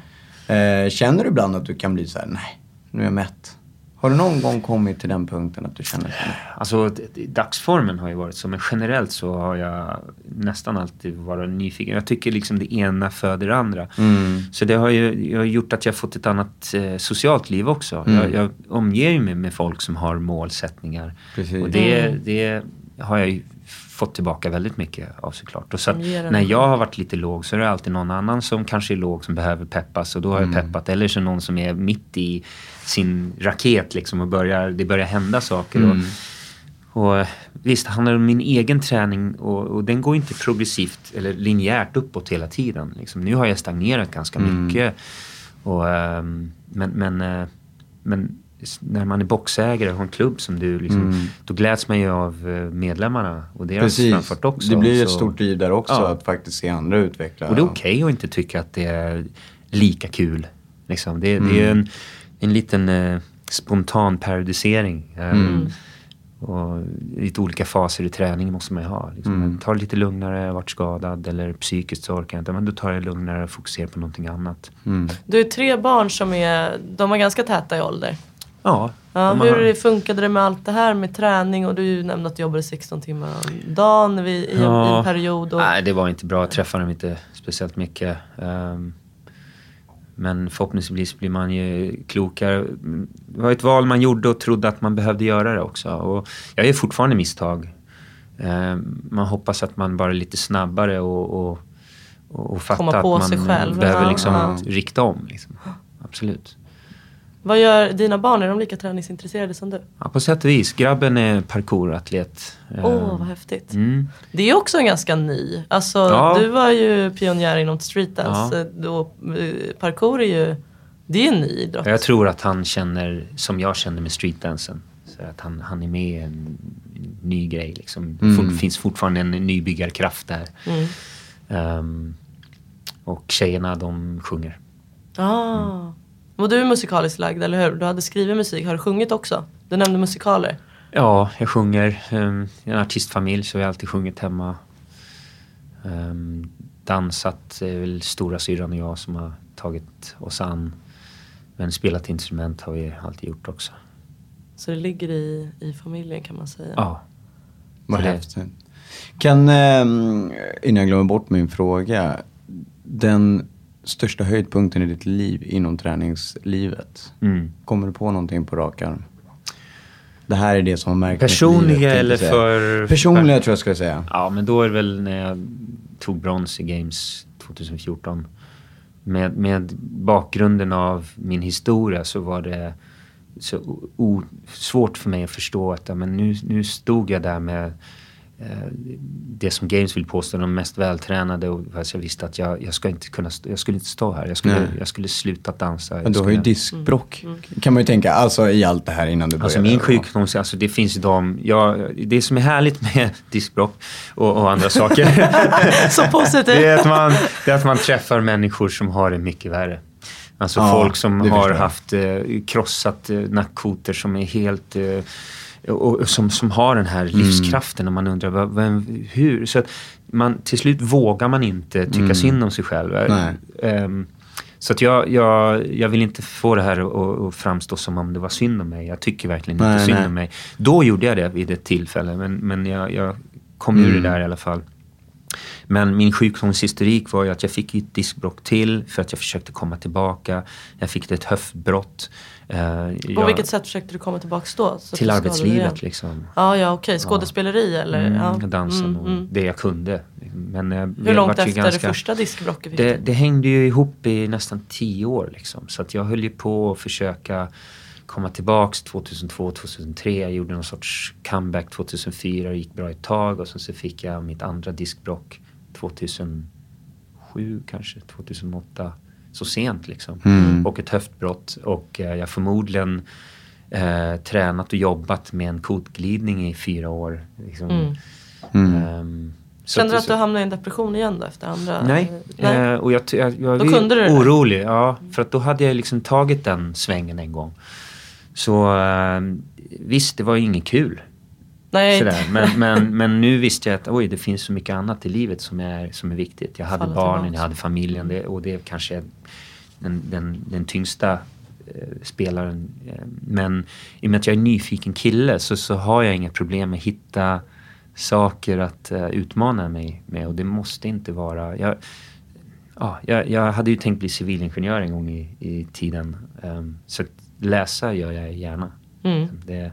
Eh, känner du ibland att du kan bli så här: nej, nu är jag mätt. Har du någon gång kommit till den punkten att du känner så? Alltså dagsformen har ju varit så, men generellt så har jag nästan alltid varit nyfiken. Jag tycker liksom det ena föder det andra. Så det har ju jag har gjort att jag fått ett annat eh, socialt liv också. Jag, jag omger mig med folk som har målsättningar. Precis. Och det, det har jag ju fått tillbaka väldigt mycket av såklart. Och så när jag har varit lite låg så är det alltid någon annan som kanske är låg som behöver peppas och då har jag peppat. Eller så någon som är mitt i sin raket liksom och börjar, det börjar hända saker. Och Och eh, visst, det handlar om min egen träning och, och den går inte progressivt eller linjärt uppåt hela tiden. Liksom, nu har jag stagnerat ganska mycket. Och, ehm, men, men, eh, men när man är boxägare och har en klubb som du, liksom, då gläds man ju av eh, medlemmarna och deras Precis. framfart också. Det blir ett Så- stort driv där också, Ja. att faktiskt se andra utveckla. och det är okej att inte tycka att det är lika kul. Liksom. Det, det är en, en liten eh, spontan periodisering. Um, Och lite olika faser i träningen måste man ju ha. Liksom. Men Ta det lite lugnare, jag varit skadad eller psykiskt så orkar jag inte. Men då tar jag det lugnare och fokuserar på någonting annat. Du har tre barn som är, de är ganska täta i ålder. Ja, Ja, de hur funkade det med allt det här med träning och du nämnde att du jobbade 16 timmar om dagen vid, i, Ja. en period. Och, Nej, det var inte bra. Jag träffade dem inte speciellt mycket. Ehm, men förhoppningsvis blir man ju klokare. Det var ett val man gjorde och trodde att man behövde göra det också. Och jag gör fortfarande misstag. Ehm, man hoppas att man bara är lite snabbare och, och, och, fattar att man själv. behöver liksom ja. rikta om. Liksom. Absolut. Vad gör dina barn? Är de lika träningsintresserade som du? Ja, på sätt och vis. Grabben är parkouratlet. Åh, Ehm, vad häftigt. mm. Det är också en ganska ny. Alltså, Ja. du var ju pionjär inom streetdance. Ja. Då, eh, parkour är ju, det är en ny idrott. Jag tror att han känner som jag känner med streetdansen. Så att han, han är med i en ny grej. Liksom. Det for, finns fortfarande en nybyggarkraft där. Mm. Ehm, och tjejerna de sjunger. Ah. Och du är musikaliskt lagd, eller hur? Du hade skrivit musik. Har du sjungit också? Du nämnde musikaler. Ja, jag sjunger. Um, I en artistfamilj så har jag alltid sjungit hemma. Um, dansat är väl stora syrran och jag som har tagit oss an. Men spelat instrument har vi alltid gjort också. Så det ligger i, i familjen kan man säga. Ja. Vad det- häftigt. Kan, ehm, innan jag glömmer bort min fråga. Den största höjdpunkten i ditt liv inom träningslivet. Mm. Kommer du på någonting på rak arm? Det här är det som har märkt Personliga tänkte eller för... Personliga tror jag ska säga. Ja, men då är det väl när jag tog brons i Games 2014. Med, med bakgrunden av min historia så var det så svårt för mig att förstå att ja, men nu, nu stod jag där med det som Games vill påstå de mest vältränade och jag visste att jag, jag, ska inte kunna, jag skulle inte stå här. Jag skulle, Nej. jag skulle sluta dansa. Men du har ju skulle- diskbrock. Kan man ju tänka, alltså i allt det här innan du började. Alltså min sjukdom, alltså det finns de, jag, det som är härligt med diskbråck och, och andra saker. Så positivt. det, är att man, det är att man träffar människor som har det mycket värre. Alltså Ja, folk som har haft eh, krossat eh, nackkotor som är helt... Eh, och, som, som har den här Mm. livskraften och man undrar vad, vem, hur. Så att man, till slut vågar man inte tycka synd om sig själv. Mm. Ehm, så att jag, jag, jag vill inte få det här att, framstå som om det var synd om mig. Jag tycker verkligen Nej, inte synd nej. om mig. Då gjorde jag det vid ett tillfälle, men, men jag, jag kom ur Mm. det där i alla fall. Men min sjukdomshistorik var ju att jag fick ett diskbråck till för att jag försökte komma tillbaka. Jag fick ett höftbrott. Eh, På vilket sätt försökte du komma tillbaka då? Till arbetslivet liksom. Ja, ja okej. Skådespeleri eller? Mm, ja. Dansen Mm, och mm. det jag kunde. Men, eh, Hur jag långt efter ganska- det första diskbråcket det, det hängde ju ihop i nästan tio år liksom. Så att jag höll ju på att försöka komma tillbaks 2002, 2003. Jag gjorde någon sorts comeback 2004 och gick bra ett tag. Och sen så fick jag mitt andra diskbråck 2007 kanske, 2008. Så sent liksom. Mm. Och ett höftbrott. Och eh, jag har förmodligen eh, tränat och jobbat med en kotglidning i fyra år. Liksom. Mm. Ehm, så Kände du att du hamnade i en depression igen då efter andra? Nej, Nej. Eh, och jag, jag, jag Då var kunde du det orolig. Ja, för att då hade jag liksom tagit den svängen en gång. Så eh, visst, det var ju inget kul. Nej. Sådär. Men, men, men nu visste jag att oj, det finns så mycket annat i livet som är, som är viktigt. Jag hade barnen, jag hade familjen det, och det kanske är den, den, den tyngsta eh, spelaren. Eh, men i och med att jag är en nyfiken kille så, så har jag inga problem med att hitta saker att eh, utmana mig med och det måste inte vara... Jag, ja, jag, jag hade ju tänkt bli civilingenjör en gång i, i tiden. Ehm, så läsa gör jag gärna. Mm. Det,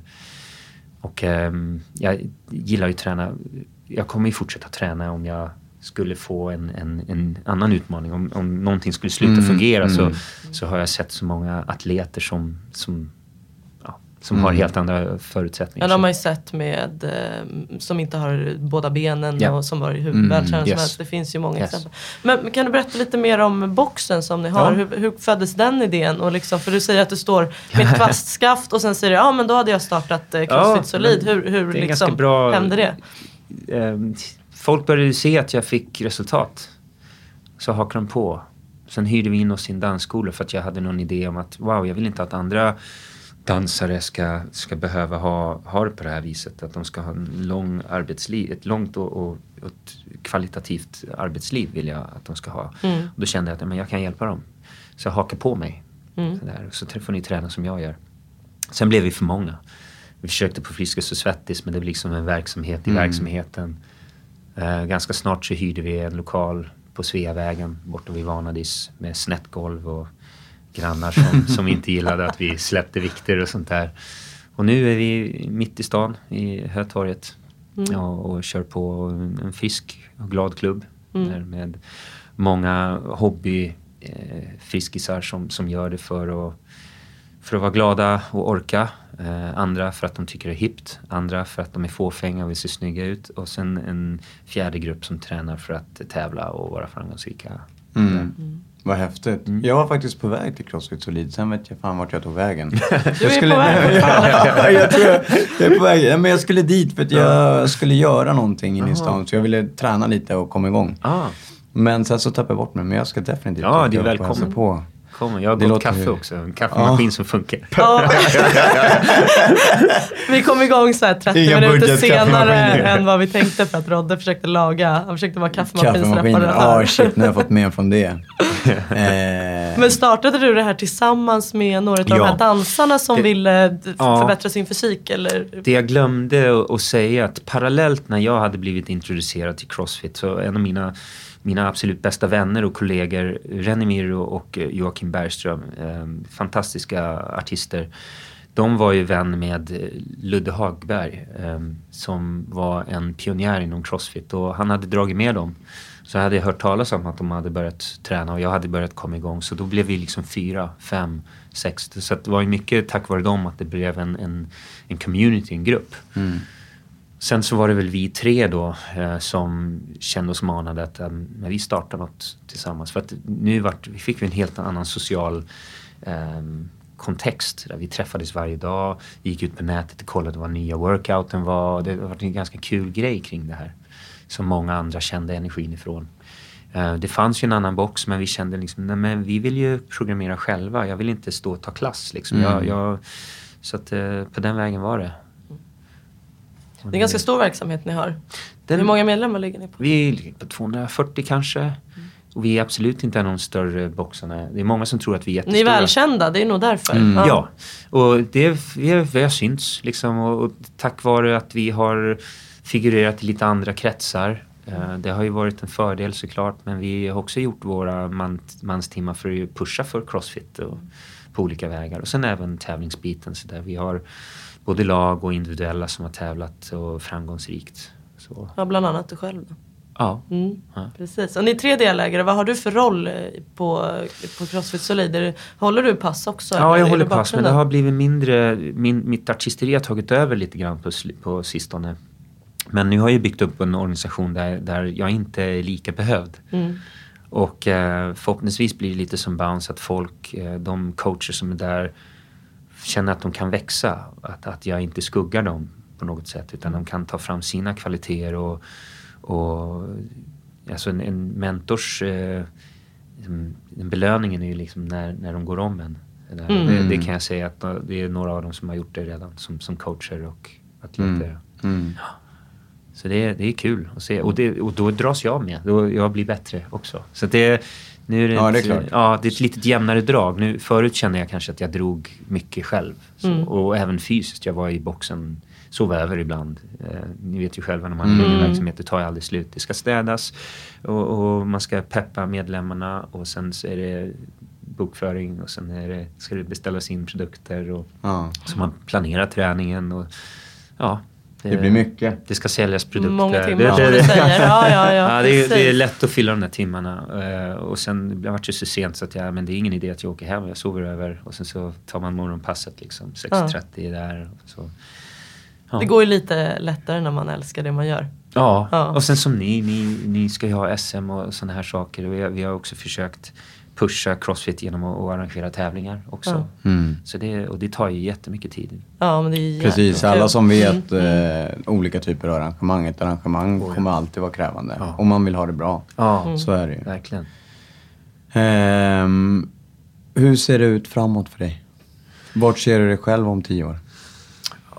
och ehm, jag gillar ju att träna. Jag kommer ju fortsätta träna om jag skulle få en, en, en annan utmaning. Om, om någonting skulle sluta Mm, fungera mm. Så, så har jag sett så många atleter som, som, som har helt andra förutsättningar. Ja, de har ju sett med eh, som inte har båda benen Ja. och som var hur Mm, vältränade som yes. helst. Det finns ju många Yes. exempel. Men kan du berätta lite mer om boxen som ni har? Ja. Hur, hur föddes den idén? Och liksom, för du säger att du står med ett kvastskaft och sen säger du ja men då hade jag startat eh, Crossfit Ja, Solid. Hur, hur det är ganska liksom, bra- hände det? Ehm, folk började se att jag fick resultat. Så hakade de på. Sen hyrde vi in oss i en dansskola för att jag hade någon idé om att wow, jag vill inte att andra dansare ska, ska behöva ha, ha det på det här viset. Att de ska ha en lång arbetsliv, ett långt och, och, och kvalitativt arbetsliv vill jag att de ska ha. Mm. Och då kände jag att men jag kan hjälpa dem. Så jag hakade på mig. Mm. Sådär. Så får ni träna som jag gör. Sen blev vi för många. Vi försökte på Friskis och Svettis men det blev liksom en verksamhet i Mm. verksamheten. Eh, ganska snart så hyrde vi en lokal på Sveavägen borta vid Vanadis med snett golv och grannar som, som inte gillade att vi släppte vikter och sånt där. Och nu är vi mitt i stan i Hötorget Mm. ja, och kör på en, frisk och glad klubb Mm. där med många hobby eh, som, som gör det för att, för att vara glada och orka. Eh, andra för att de tycker det är hippt. Andra för att de är fåfänga och vill se snygga ut. Och sen en fjärde grupp som tränar för att tävla och vara framgångsrika. Mm. Vad häftigt. Mm. Jag var faktiskt på väg till Crossfit Solid, sen vet jag fan vart jag tog vägen. Du jag är på väg ja, jag tror jag, jag är på väg. Ja, men jag skulle dit för att jag skulle göra någonting inne i stan. Så jag ville träna lite och komma igång. Ah, Men sen så tappade jag bort mig. Men jag ska definitivt Ja, det är välkommen. på. Kommer. Jag har Det gott kaffe ju- också. En kaffemaskin Ja. som funkar. Ja. vi kom igång så här 30 Inga minuter senare än vad vi tänkte för att Rodde försökte laga. Han försökte vara kaffemaskinsreparatör. Ah shit, nu har jag fått med från det. Eh, Men startade du det här tillsammans med några av de Ja. här dansarna som Det- ville Ja. förbättra sin fysik? Eller? Det jag glömde att- att säga att parallellt när jag hade blivit introducerad till Crossfit så en av mina, mina absolut bästa vänner och kollegor Renimir och och Joakim Bergström, ehm, fantastiska artister. De var ju vän med Ludde Hagberg ehm, som var en pionjär inom Crossfit och han hade dragit med dem. Så hade jag hört talas om att de hade börjat träna och jag hade börjat komma igång. Så då blev vi liksom fyra, fem, sex. Så det var ju mycket tack vare dem att det blev en, en, en community, en grupp. mm. Sen så var det väl vi tre då eh, som kände oss manade att eh, vi startar något tillsammans. För att nu vart, vi fick vi en helt annan social eh, kontext där vi träffades varje dag, gick ut på nätet och kollade vad nya workouten var. Det var en ganska kul grej kring det här. Som många andra kände energin ifrån. Eh, det fanns ju en annan box men vi kände liksom, nej men vi vill ju programmera själva. Jag vill inte stå och ta klass liksom. Mm. Jag, jag, så att eh, på den vägen var det. Det är en ganska stor verksamhet ni har. Den- Hur många medlemmar ligger ni på? Vi ligger på 240 kanske. Och vi är absolut inte någon större boxarna. Det är många som tror att vi är Ni jättestora. är välkända, det är nog därför. Mm. Ja. Och det, vi, vi har synts liksom. Och, och tack vare att vi har figurerat i lite andra kretsar. Eh, det har ju varit en fördel såklart. Men vi har också gjort våra man, manstimmar för att pusha för crossfit. Och, på olika vägar. Och sen även tävlingsbiten. Så där vi har både lag och individuella som har tävlat och framgångsrikt. Så, Ja, bland annat du själv. Då. ja. Mm. Ja. Precis. Och ni är tre delägare, vad har du för roll eh, på, på Crossfit Solid? Håller du pass också? Ja, jag håller pass. Men det har blivit mindre. Min, mitt artisteri har tagit över lite grann på, på sistone. Men nu har jag byggt upp en organisation där, där jag inte är lika behövd. Mm. Och eh, förhoppningsvis blir det lite som Bounce att folk, eh, de coacher som är där känner att de kan växa. Att, att jag inte skuggar dem på något sätt utan de kan ta fram sina kvaliteter och, och alltså en, en mentors eh, liksom, den belöningen är ju liksom när, när de går om en. Mm. det, det kan jag säga att det är några av dem som har gjort det redan som, som coacher och atleter. Mm. Så det, är- det är kul att se och, det, och då dras jag med. Då jag blir bättre också. Så det, nu är det, Ja, ett, det är klart. Ja, det är ett litet jämnare drag. Nu, förut kände jag kanske att jag drog mycket själv. Så, Mm. Och även fysiskt. Jag var i boxen, sov över ibland. Eh, ni vet ju själva när man har mm. verksamhet, det tar ju aldrig slut. Det ska städas och, och man ska peppa medlemmarna och sen så är det bokföring och sen är det, ska det beställas in produkter och Ja. så man planerar träningen och ja, det Det blir mycket. Det ska säljas produkter. Många timmar det, som du säger. Ja, ja, ja, det, är, det är lätt att fylla de där timmarna. Eh, och sen det vart det så sent så att jag, men det är ingen idé att jag åker hem. Jag sover över och sen så tar man morgonpasset liksom. 6.30 där. Så. Ja. Det går ju lite lättare när man älskar det man gör. Ja. Ja. och sen som ni, ni, ni ska ju ha SM och sådana här saker. Och vi, vi har också försökt pusha Crossfit genom att, att arrangera tävlingar också. Mm. Så det, och det tar ju jättemycket tid. Ja, men det är Precis, alla som vet Mm. eh, olika typer av arrangemang. Ett arrangemang kommer alltid vara krävande. Ja. Om man vill ha det bra. Ja, Så är det ju. verkligen. Ehm, hur ser det ut framåt för dig? Vart ser du dig själv om tio år?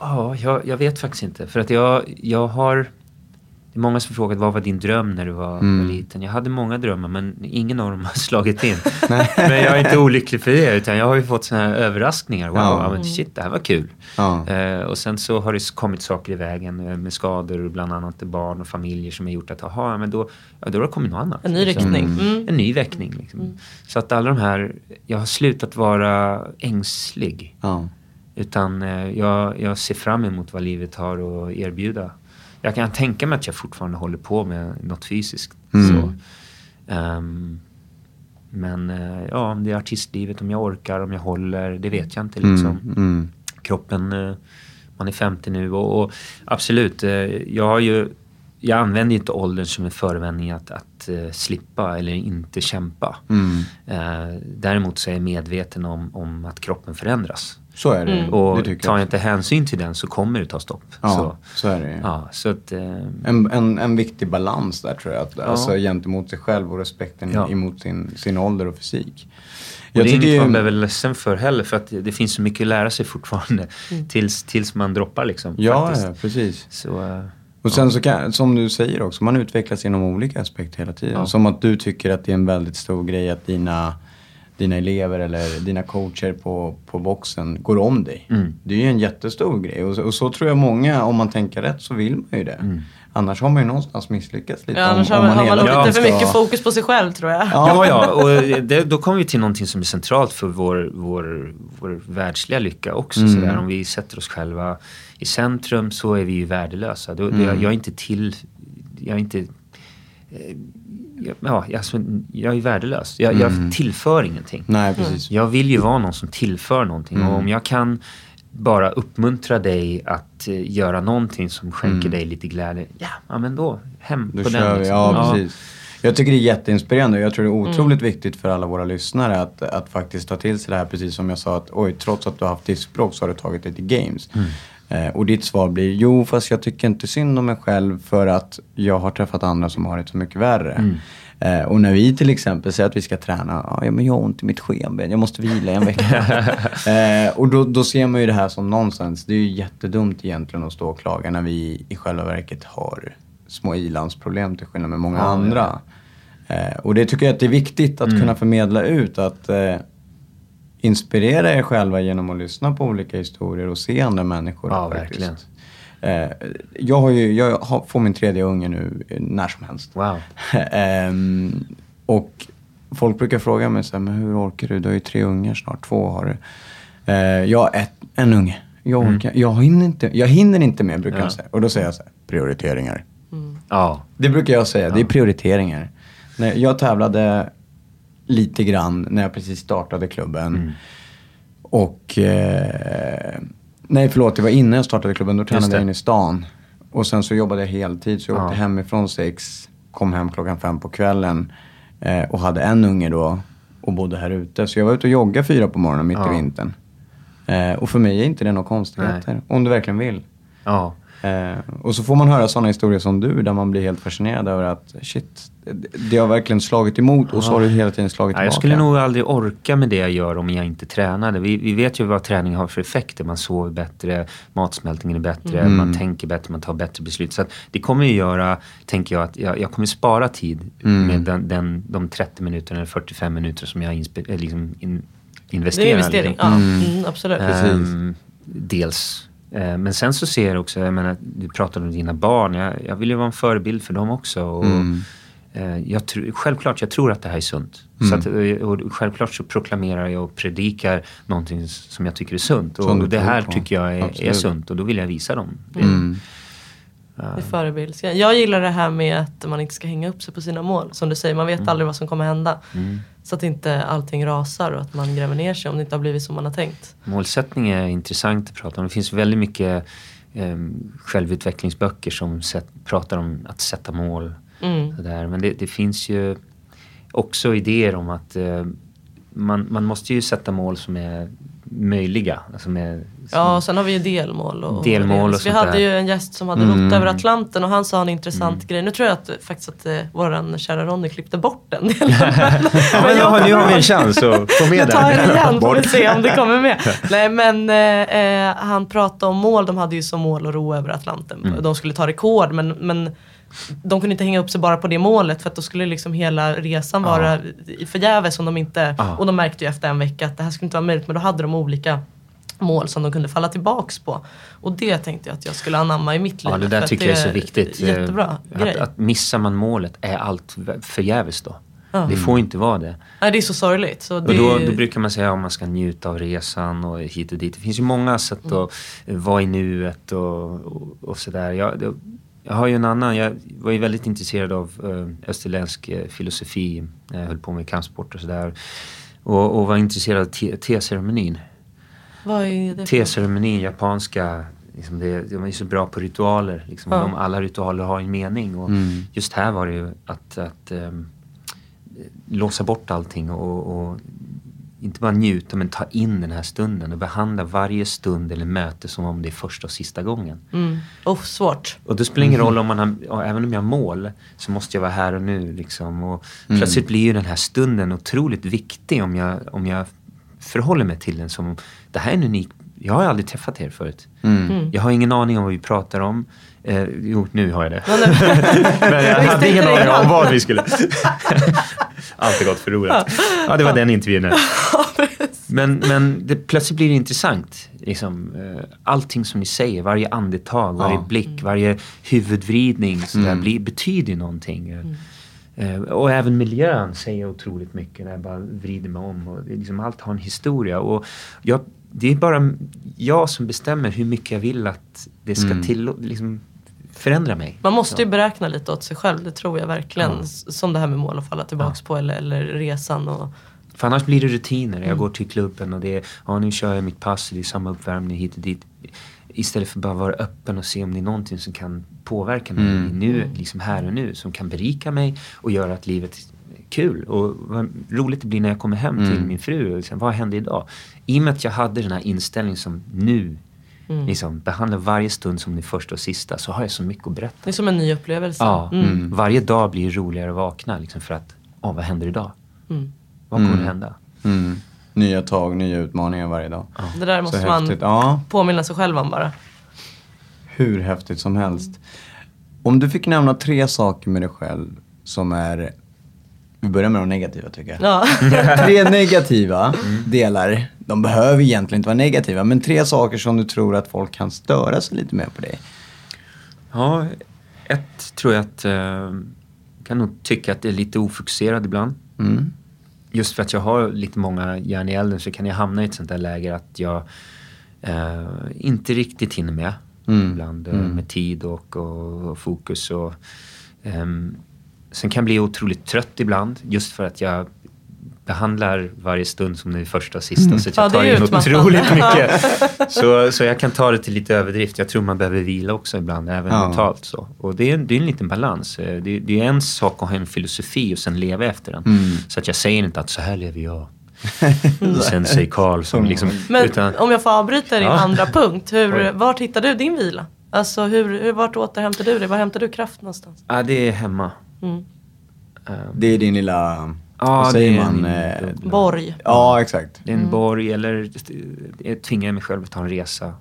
Ja, jag, jag vet faktiskt inte. För att jag, jag har... Det är många som frågat vad var din dröm när du var, Mm. var liten. Jag hade många drömmar men ingen av dem har slagit in. men jag är inte olycklig för det utan jag har ju fått såna här överraskningar. Wow, Ja. men shit det här var kul. Ja. Eh, och sen så har det kommit saker i vägen eh, med skador bland annat barn och familjer som har gjort att aha, men då, ja, då har det kommit något annat. En ny riktning. Mm. En ny väckning. Liksom. Så att alla de här, jag har slutat vara ängslig. Ja. Utan eh, jag, jag ser fram emot vad livet har att erbjuda. Jag kan tänka mig att jag fortfarande håller på med något fysiskt. Mm. Så. Ehm, men eh, ja, om det är artistlivet, om jag orkar, om jag håller, det vet jag inte liksom. Mm. Mm. Kroppen, eh, man är 50 nu och, och absolut, eh, jag har ju jag använder inte åldern som en förevändning att, att slippa eller inte kämpa. Mm. Däremot så är jag medveten om, om att kroppen förändras. Så är det. Mm. Och det tar jag inte hänsyn till den så kommer det ta stopp. Ja, Så, så är det ja, så att, eh, En, en, en viktig balans där tror jag. Att, Alltså gentemot sig själv och respekten Ja. emot sin, sin ålder och fysik. och det är inget man behöver vara ledsen för heller för att det, finns så mycket att lära sig fortfarande Mm. tills, tills man droppar liksom. Ja, ja, precis. Så, eh, Och sen så kan, som du säger också, man utvecklas inom olika aspekter hela tiden. Ja. Som att du tycker att det är en väldigt stor grej att dina, dina elever eller dina coacher på, på boxen går om dig. Mm. Det är ju en jättestor grej och så, och så tror jag många, om man tänker rätt så vill man ju det. Mm. Annars har man ju någonstans misslyckats lite. Ja, annars har man, har man nog tiden lite för mycket fokus på sig själv tror jag. Ja, ja, och det, då kommer vi till någonting som är centralt för vår, vår, vår världsliga lycka också. Mm. Sådär. Om vi sätter oss själva i centrum så är vi ju värdelösa. Då, Mm. jag, jag är inte till... Jag är inte... eh, Ja, alltså, jag är värdelös. Jag, Mm. jag tillför ingenting. Nej, precis. Jag vill ju vara någon som tillför någonting. Mm. Och om jag kan bara uppmuntra dig att eh, göra någonting som skänker dig lite glädje. Ja, ja men då hem Mm. Då på kör den. vi, liksom. ja, precis. Jag tycker det är jätteinspirerande och jag tror det är Mm. otroligt viktigt för alla våra lyssnare att, att faktiskt ta till sig det här. Precis som jag sa att oj, trots att du har haft diskbråck så har du tagit dig till games. Mm. Eh, och ditt svar blir jo, fast jag tycker inte synd om mig själv för att jag har träffat andra som har det så mycket värre. Mm. Eh, och när vi till exempel säger att vi ska träna, ja men jag har ont i mitt skenben, jag måste vila en vecka. eh, och då, då ser man ju det här som nonsens. Det är ju jättedumt egentligen att stå och klaga när vi i själva verket har små ilandsproblem till skillnad med många Ja, andra. Eh, och det tycker jag att det är viktigt att Mm. kunna förmedla ut att eh, inspirera er själva genom att lyssna på olika historier och se andra människor. Ja, faktiskt. verkligen. Eh, jag, har ju, jag har, får min tredje unge nu när som helst. Wow. Ehm, och folk brukar fråga mig så här, men hur orkar du? Du har ju tre ungar snart, två har du. Eh, jag har ett, en unge. Jag, orkar, jag, hinner inte, jag hinner inte mer brukar Ja. de säga. Och då säger jag så här, prioriteringar. Ja. Det brukar jag säga, det är prioriteringar. När jag tävlade lite grann när jag precis startade klubben. Mm. Och, eh, nej förlåt, det var innan jag startade klubben. Då tränade jag inne i stan. Och sen så jobbade jag heltid, så jag Ja. åkte hemifrån sex, kom hem klockan fem på kvällen. Eh, och hade en unge då och bodde här ute. Så jag var ute och joggade fyra på morgonen mitt Ja. i vintern. Eh, och för mig är inte det några konstigheter. Om du verkligen vill. Ja. Eh, och så får man höra sådana historier som du där man blir helt fascinerad över att shit, det, det har verkligen slagit emot och så har du hela tiden slagit tillbaka. jag skulle nog aldrig orka med det jag gör om jag inte tränade. Vi, vi vet ju vad träning har för effekter. Man sover bättre, matsmältningen är bättre, Mm. man tänker bättre, man tar bättre beslut. Så att det kommer ju göra, tänker jag, att jag, jag kommer spara tid Mm. med den, den, de 30 minuterna eller 45 minuter som jag inspe, eh, liksom in, Det investerar. är investering, liksom. ja. Mm, absolut. Ehm, dels. Eh, Men sen så ser jag också, jag menar, du pratade om dina barn. Jag, jag vill ju vara en förebild för dem också. Och, Mm. eh, jag tr- självklart, jag tror att det här är sunt. Mm. Så att, eh, och självklart så proklamerar jag och predikar någonting som jag tycker är sunt. Du Och det här tycker jag är, är sunt och då vill jag visa dem. Det. Mm. Det är förebildsgrej. Jag gillar det här med att man inte ska hänga upp sig på sina mål. Som du säger, man vet aldrig vad som kommer hända. Så att inte allting rasar och att man gräver ner sig om det inte har blivit som man har tänkt. Målsättning är intressant att prata om. Det finns väldigt mycket eh, självutvecklingsböcker som sätt, pratar om att sätta mål. Mm. Sådär. Men det, det finns ju också idéer om att eh, man, man måste ju sätta mål som är möjliga. Alltså med, som, Ja, och sen har vi ju delmål. Och, Delmål och Vi hade där. ju en gäst som hade rott över Atlanten och han sa en intressant grej. Nu tror jag att faktiskt att eh, våran kära Ronny klippte bort den delen. ja, men nu, har, nu har vi en chans att få med Nu tar jag den. igen får vi se om det kommer med. Nej men eh, eh, han pratade om mål, de hade ju som mål att ro över Atlanten. Mm. De skulle ta rekord men, men de kunde inte hänga upp sig bara på det målet för att då skulle liksom hela resan vara i förgäves om de inte, Ja. och de märkte ju efter en vecka att det här skulle inte vara möjligt men då hade de olika mål som de kunde falla tillbaks på. Och det tänkte jag att jag skulle anamma i mitt liv. Ja, det där att tycker jag är så viktigt. Jättebra att, grej. att missar man målet är allt förgäves då. Ja. Det får inte vara det. Nej, det är så sorgligt. Så det, Och då, då brukar man säga att man ska njuta av resan och hit och dit. Det finns ju många sätt Mm. att vara i nuet och, och, och sådär. Jag, det- jag har ju en annan, jag var ju väldigt intresserad av eh, österländsk eh, filosofi. Jag höll på med kampsport och sådär. Och, och var intresserad av te- teceremonin. Vad är det Teceremonin, japanska, liksom det, de är så bra på ritualer. Liksom. Ja. De, alla ritualer har en mening. Och Just här var det ju att, att ehm, låsa bort allting och, och inte bara njuta men ta in den här stunden och behandla varje stund eller möte som om det är första och sista gången. Mm. Oh, svårt. Och det spelar ingen roll om man har, även om jag har mål så måste jag vara här och nu liksom. Och plötsligt blir ju den här stunden otroligt viktig om jag, om jag förhåller mig till den som, det här är en unik, jag har aldrig träffat er förut. Mm. Jag har ingen aning om vad vi pratar om. Eh, jo, nu har jag det. Men, jag hade ingen aning om vad vi skulle... Allt har gått förlorat. Ja, det var den intervjun. Men, men det, plötsligt blir det intressant. Liksom, eh, allting som ni säger, varje andetag, varje blick, varje huvudvridning sådär, blir, betyder någonting. Eh, och även miljön säger otroligt mycket när jag bara vrider mig om. Och liksom, allt har en historia. Och jag, det är bara jag som bestämmer hur mycket jag vill att det ska till, liksom, förändra mig. Man måste ju beräkna lite åt sig själv, det tror jag verkligen. Ja. S- Som det här med mål att falla tillbaks på eller, eller resan. Och, För annars blir det rutiner. Jag går till klubben och det är, ja nu kör jag mitt pass, det är samma uppvärmning hit och dit. Istället för bara vara öppen och se om det är någonting som kan påverka mig nu, liksom här och nu. Som kan berika mig och göra att livet är kul. Och vad roligt det blir när jag kommer hem till min fru. och Liksom, vad hände idag? I och med att jag hade den här inställningen som nu, liksom, behandlar varje stund som det första och sista. Så har jag så mycket att berätta. det är som en ny upplevelse. Ja, Mm. varje dag blir roligare att vakna. Liksom, för att, åh vad händer idag? Mm. Vad kommer att hända? Mm. Nya tag, nya utmaningar varje dag. Det där Så måste man häftigt. Ja, påminna sig själv om bara. hur häftigt som helst. Om du fick nämna tre saker med dig själv som är, vi börjar med de negativa tycker jag. Ja. Tre negativa delar, de behöver egentligen inte vara negativa, men tre saker som du tror att folk kan störa sig lite mer på dig. Ja, ett tror jag att eh, kan nog tycka att det är lite ofokuserad ibland. Mm. Just för att jag har lite många järn i elden så kan jag hamna i ett sånt där läge att jag eh, inte riktigt hinner med. Mm. Ibland eh, med tid och, och, och fokus. Och, ehm, sen kan jag bli otroligt trött ibland just för att jag behandlar varje stund som den första och sista. Så att Ja, jag det tar in otroligt mycket. så, så jag kan ta det till lite överdrift. Jag tror man behöver vila också ibland, även Ja. mentalt. Så. Och det är, det är en liten balans. Eh, Det, det är en sak att ha en filosofi och sen leva efter den. Mm. Så att jag säger inte att så här lever jag. sen säger Karl som liksom... Men utan, om jag får avbryta din Ja. andra punkt. Hur, vart hittar du din vila? Alltså hur, hur, vart återhämtar du dig? Var hämtar du kraft någonstans? ja, det är hemma. Mm. Det är din lilla, Ja, vad säger det är man? min Eh. Borg. ja, exakt. Det är en borg eller jag tvingar mig själv att ta en resa.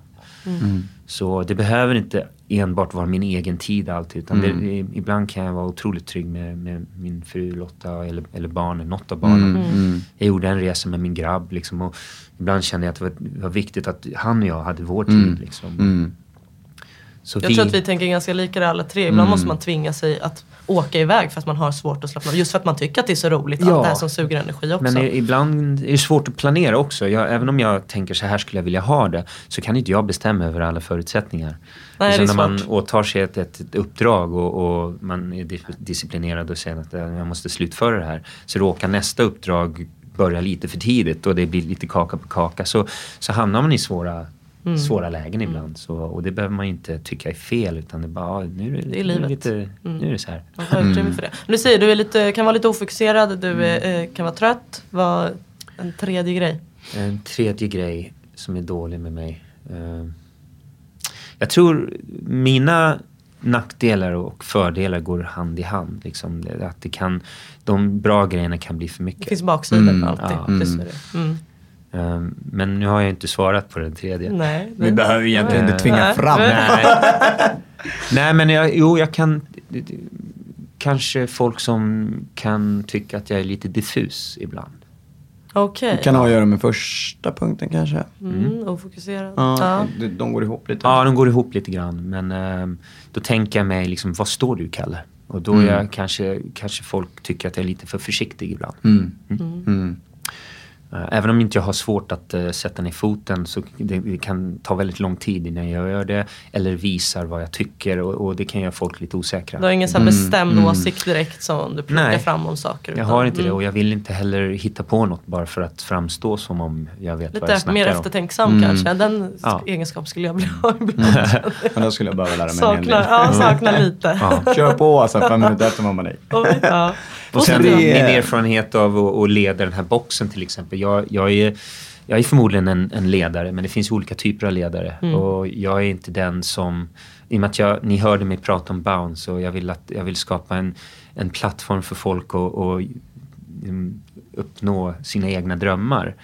Så det behöver inte enbart vara min egen tid alltid. Utan det, det, ibland kan jag vara otroligt trygg med, med min fru Lotta eller, eller barnen, något av barnen. Jag gjorde en resa med min grabb liksom, och ibland kände jag att det var, det var viktigt att han och jag hade vår tid. Liksom. Så Jag tror att vi tänker ganska lika där alla tre. Ibland Mm. måste man tvinga sig att åka iväg för att man har svårt att slappna av. Just för att man tycker att det är så roligt. Ja. Allt det här som suger energi också. Men ibland är det svårt att planera också. Jag, även om jag tänker så här skulle jag vilja ha det så kan inte jag bestämma över alla förutsättningar. Nej, Och det är när man svårt. åtar sig ett, ett, uppdrag och, och man är dis- disciplinerad och säger att jag måste slutföra det här. Så råkar nästa uppdrag börja lite för tidigt och det blir lite kaka på kaka. Så, så hamnar man i svåra, Mm. svåra lägen ibland. Så, och det behöver man ju inte tycka är fel utan det är bara, nu är det, Det är nu livet. lite, nu är det så här. Man utrymme för det. Du säger du är lite, kan vara lite ofokuserad, du är, eh, kan vara trött. Vad en tredje grej? En tredje grej som är dålig med mig. Eh, jag tror mina nackdelar och fördelar går hand i hand. Liksom. Att det kan, de bra grejerna kan bli för mycket. Det finns baksidor Mm, alltid. ja. Är är. Mm. Eh, men nu har jag inte svarat på den tredje. Nej, Vi behöver egentligen inte tvinga Nej. fram. Nej. Nej men jag, jo jag kan Kanske folk som kan tycka att jag är lite diffus ibland. Okej. Det kan ha att göra med första punkten kanske. Mm, ofokuserad. Ja, Ja. de- De går ihop lite. Ja, de går ihop lite grann. Men ehm, då tänker jag mig liksom, vad står du Kalle? Och då är jag kanske, kanske folk tycker att jag är lite för försiktig ibland. Mm. Mm. Eh, Även om inte jag har svårt att eh, sätta ner foten så det, det kan ta väldigt lång tid innan jag gör det. Eller visar vad jag tycker och, och det kan göra folk lite osäkra. Du har ingen så här bestämd åsikt direkt som du plockar Nej. fram om saker? Jag utan- har inte det mm. och jag vill inte heller hitta på något bara för att framstå som om jag vet vad jag Lite snackar mer om. eftertänksam kanske. Den Ja. egenskap skulle jag vilja ha ibland. Men då skulle jag behöva lära mig en hel Saknar, del. ja, saknar lite. Ja. Kör på alltså, fem minuter efter. Oj, ja. Och sen det- min erfarenhet av att, att leda den här boxen till exempel. Jag, jag, är, jag är förmodligen en, en ledare men det finns olika typer av ledare. Mm. Och jag är inte den som... I och med att jag, ni hörde mig prata om bounce och jag vill, att, jag vill skapa en, en plattform för folk att och, mm, uppnå sina egna drömmar.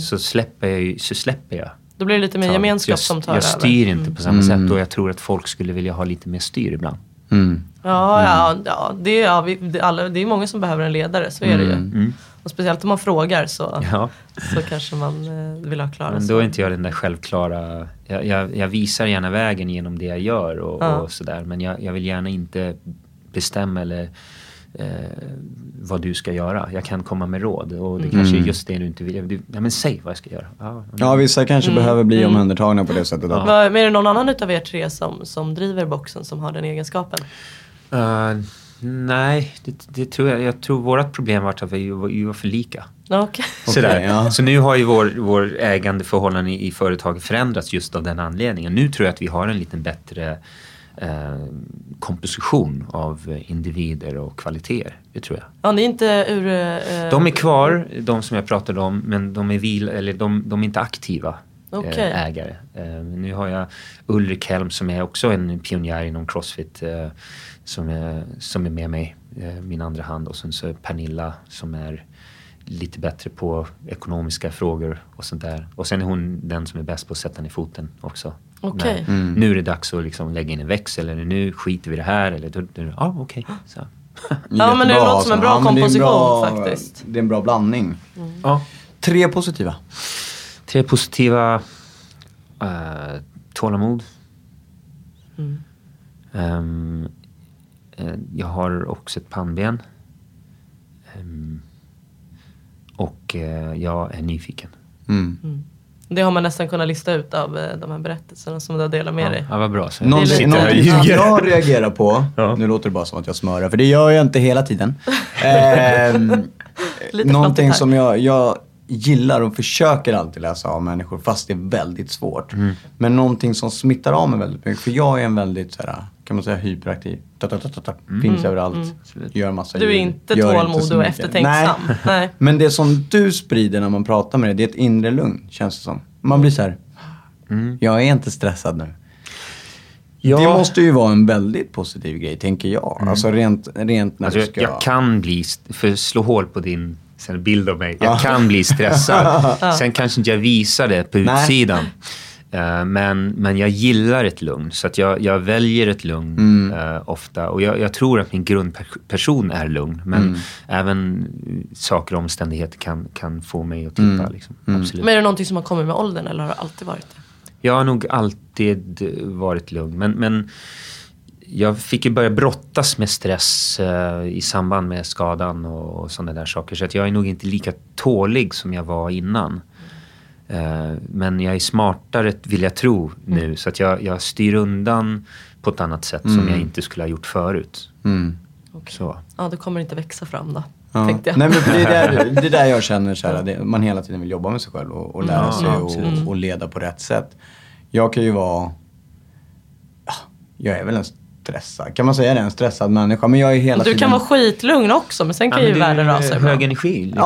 Så, släpper jag, så släpper jag. Då blir det lite mer gemenskap jag, som tar Jag över. styr inte på samma sätt och jag tror att folk skulle vilja ha lite mer styr ibland. Mm. Ja, ja, ja, det, är, ja vi, det, alla, det är många som behöver en ledare, så är det ju. Och speciellt om man frågar så, Mm. Ja. så kanske man eh, vill ha klara Men då är inte jag den där självklara... Jag, jag, jag visar gärna vägen genom det jag gör och, Ja. och sådär. Men jag, jag vill gärna inte bestämma eller eh, vad du ska göra. Jag kan komma med råd och det kanske är just det du inte vill. Du, nej men säg vad jag ska göra. Ja, Ja, vissa kanske Mm. behöver bli omhändertagna på det sättet. Vad- Men är det någon annan utav er tre som, som driver boxen som har den egenskapen? Eh, nej, det, det tror jag. Jag tror vårt problem var att vi var, vi var för lika. Ja, Okej. Sådär. ja. Så nu har ju vår, vår ägandeförhållande i, i företaget förändrats just av den anledningen. Nu tror jag att vi har en lite bättre eh, komposition av eh, individer och kvaliteter. Det tror jag. Ja, ni är inte ur... Eh, De är kvar, de som jag pratade om, men de är, vil, eller de, de är inte aktiva eh, ägare. Eh, nu har jag Ulrik Helm som är också en pionjär inom Crossfit eh, som, är, som är med mig, eh, min andra hand. Och sen så Pernilla som är lite bättre på ekonomiska frågor och sånt där. Och sen är hon den som är bäst på att sätta ner foten också. Okej. När- Nu är det dags att liksom lägga in en växel eller nu skiter vi i det här. Eller då, då, ja, okej. Så. Ja, men det låter som en bra Ja, komposition bra- faktiskt. Det är en bra blandning. Ja. Tre positiva. Tre positiva. Uh, tålamod. Ehm, eh, jag har också ett pannben. Ehm, och eh, jag är nyfiken. Mm. Det har man nästan kunnat lista ut av eh, de här berättelserna som du har delat med Ja, dig. ja, vad bra. Så Någonting, någonting som jag reagerar på, Ja. nu låter det bara som att jag smörar, för det gör jag inte hela tiden. Ehm, någonting som jag, jag gillar och försöker alltid läsa av människor, fast det är väldigt svårt. Mm. Men någonting som smittar av mig väldigt mycket, för jag är en väldigt, så här, kan man säga, hyperaktiv. Ta, ta, ta, ta, ta. Finns överallt, gör massa Mm. Du är inte gör tålmodig och eftertänksam. Nej. Nej. Men det som du sprider när man pratar med dig, det är ett inre lugn, känns det som. Man blir så här, jag är inte stressad nu. Ja. Det måste ju vara en väldigt positiv grej, tänker jag. Alltså rent, rent när Alltså, du jag, ska... jag kan bli, för att slå hål på din bild av mig, jag kan bli stressad. Sen kanske inte jag visar det på Nej. utsidan. Eh, men, men jag gillar ett lugn, så att jag, jag väljer ett lugn Mm. eh, ofta. Och jag, jag tror att min grundperson är lugn, men Mm. även eh, saker och omständigheter kan, kan få mig att tippa. Mm. Liksom. Absolut. Men är det någonting som har kommit med åldern eller har det alltid varit det? Jag har nog alltid varit lugn. Men, men jag fick ju börja brottas med stress eh, i samband med skadan och, och sådana där saker. Så att jag är nog inte lika tålig som jag var innan. Eh, men jag är smartare, vill jag tro, nu. Så att jag, jag styr undan på ett annat sätt som jag inte skulle ha gjort förut. Mm. Så. Ja, det kommer inte växa fram då. Ja. Tänkte jag. Nej, men det, är där, det är där jag känner så här, det, man hela tiden vill jobba med sig själv och, och lära Ja, sig och, och leda på rätt sätt. Jag kan ju vara, ja, jag är väl en stressad, kan man säga det? En stressad människa. Men jag är hela du tiden... kan vara skitlugn också men sen kan Ja, ju världen rasa hög ibland. energi. Liksom.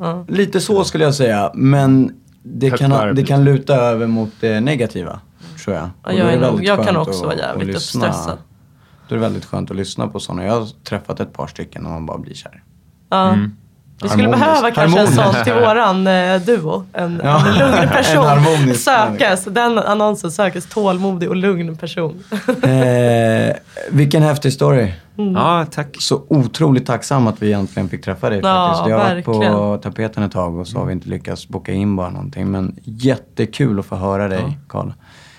Ja, lite så skulle jag säga. Men det kan, det kan luta över mot det negativa, tror jag. Ja, Och jag är nog- väldigt jag kan skönt också att- vara jävligt uppstressad. Då är det väldigt skönt att lyssna på sådana. Jag har träffat ett par stycken och man bara blir kär. Ja. Vi skulle Harmoniskt. behöva kanske en Harmoniskt. sån till våran eh, duo. En, Ja. en lugn En person. harmonisk sökes, den annonsen sökes tålmodig och lugn person. Eh, vilken häftig story. Ja, tack. Så otroligt tacksam att vi äntligen fick träffa dig Ja, faktiskt. Jag har varit på tapeten ett tag och så har vi inte lyckats boka in bara någonting. Men jättekul att få höra dig, Karl.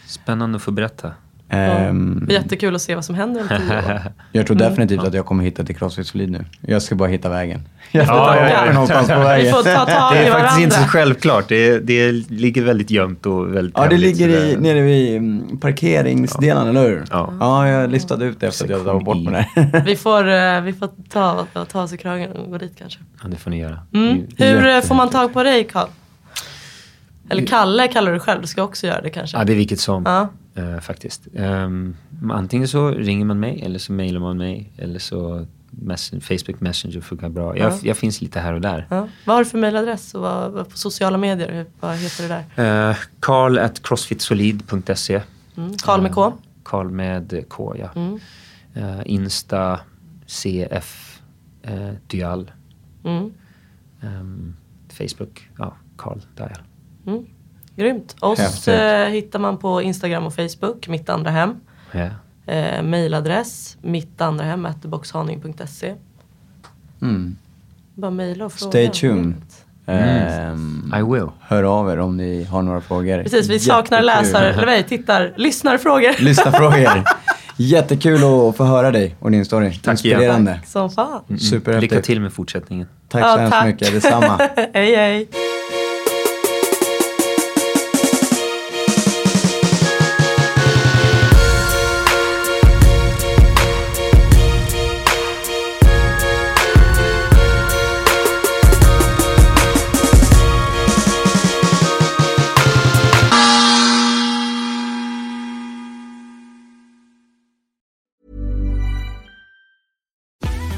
Spännande att få berätta. Det är Jättekul att se vad som händer om tio år. jag tror Mm. definitivt att jag kommer hitta till Crossfit Solid nu. Jag ska bara hitta vägen. Jag ska Ja, ta ja, ja, ja. någonstans på Vi vägen. får ta tag Det i är faktiskt inte så varandra. självklart. Det, det ligger väldigt gömt och väldigt Ja, det ligger i, det- nere vid mm, parkeringsdelen, eller hur? Ja. Ja, jag listade ut det efter att jag tagit bort mig där. Vi får, eh, vi får ta, ta oss i kragen och gå dit kanske. Ja, det får ni göra. Mm. Det Hur eh, får man tag på dig Karl? Eller Kalle kallar du själv, du ska också göra det kanske. Ja, det är vilket som. Ja. eh, faktiskt. Ehm, antingen så ringer man mig eller så mailar man mig. Eller så messen, Facebook Messenger funkar bra. Jag, Ja. jag finns lite här och där. Ja. Vad har du för mailadress och vad, vad på sociala medier? Vad heter det där? Uh, Karl at crossfitsolid.se. Mm. Karl med K? Karl med K, ja. Mm. Eh, Insta CF uh, Dial. Mm. Ehm, Facebook, ja, Karl Dial. Mm. Grymt. Oss Häftigt. eh, hittar man på Instagram och Facebook, mitt andra hem. Ja. Eh, mailadress, mitt andra hem, boxhaning.se. Mm. Bara mejla och fråga. Stay tuned. Mm. Ehm, I will. hör av er om ni har några frågor. Precis, vi saknar Jättekul. läsare, eller nej, tittar, lyssnarfrågor. Lyssnarfrågor. Jättekul att få höra dig och din story. Tack igen. Inspirerande. Som fan. Mm. Lycka till med fortsättningen. Tack Ja, så hemskt tack. mycket. Detsamma. hej hej.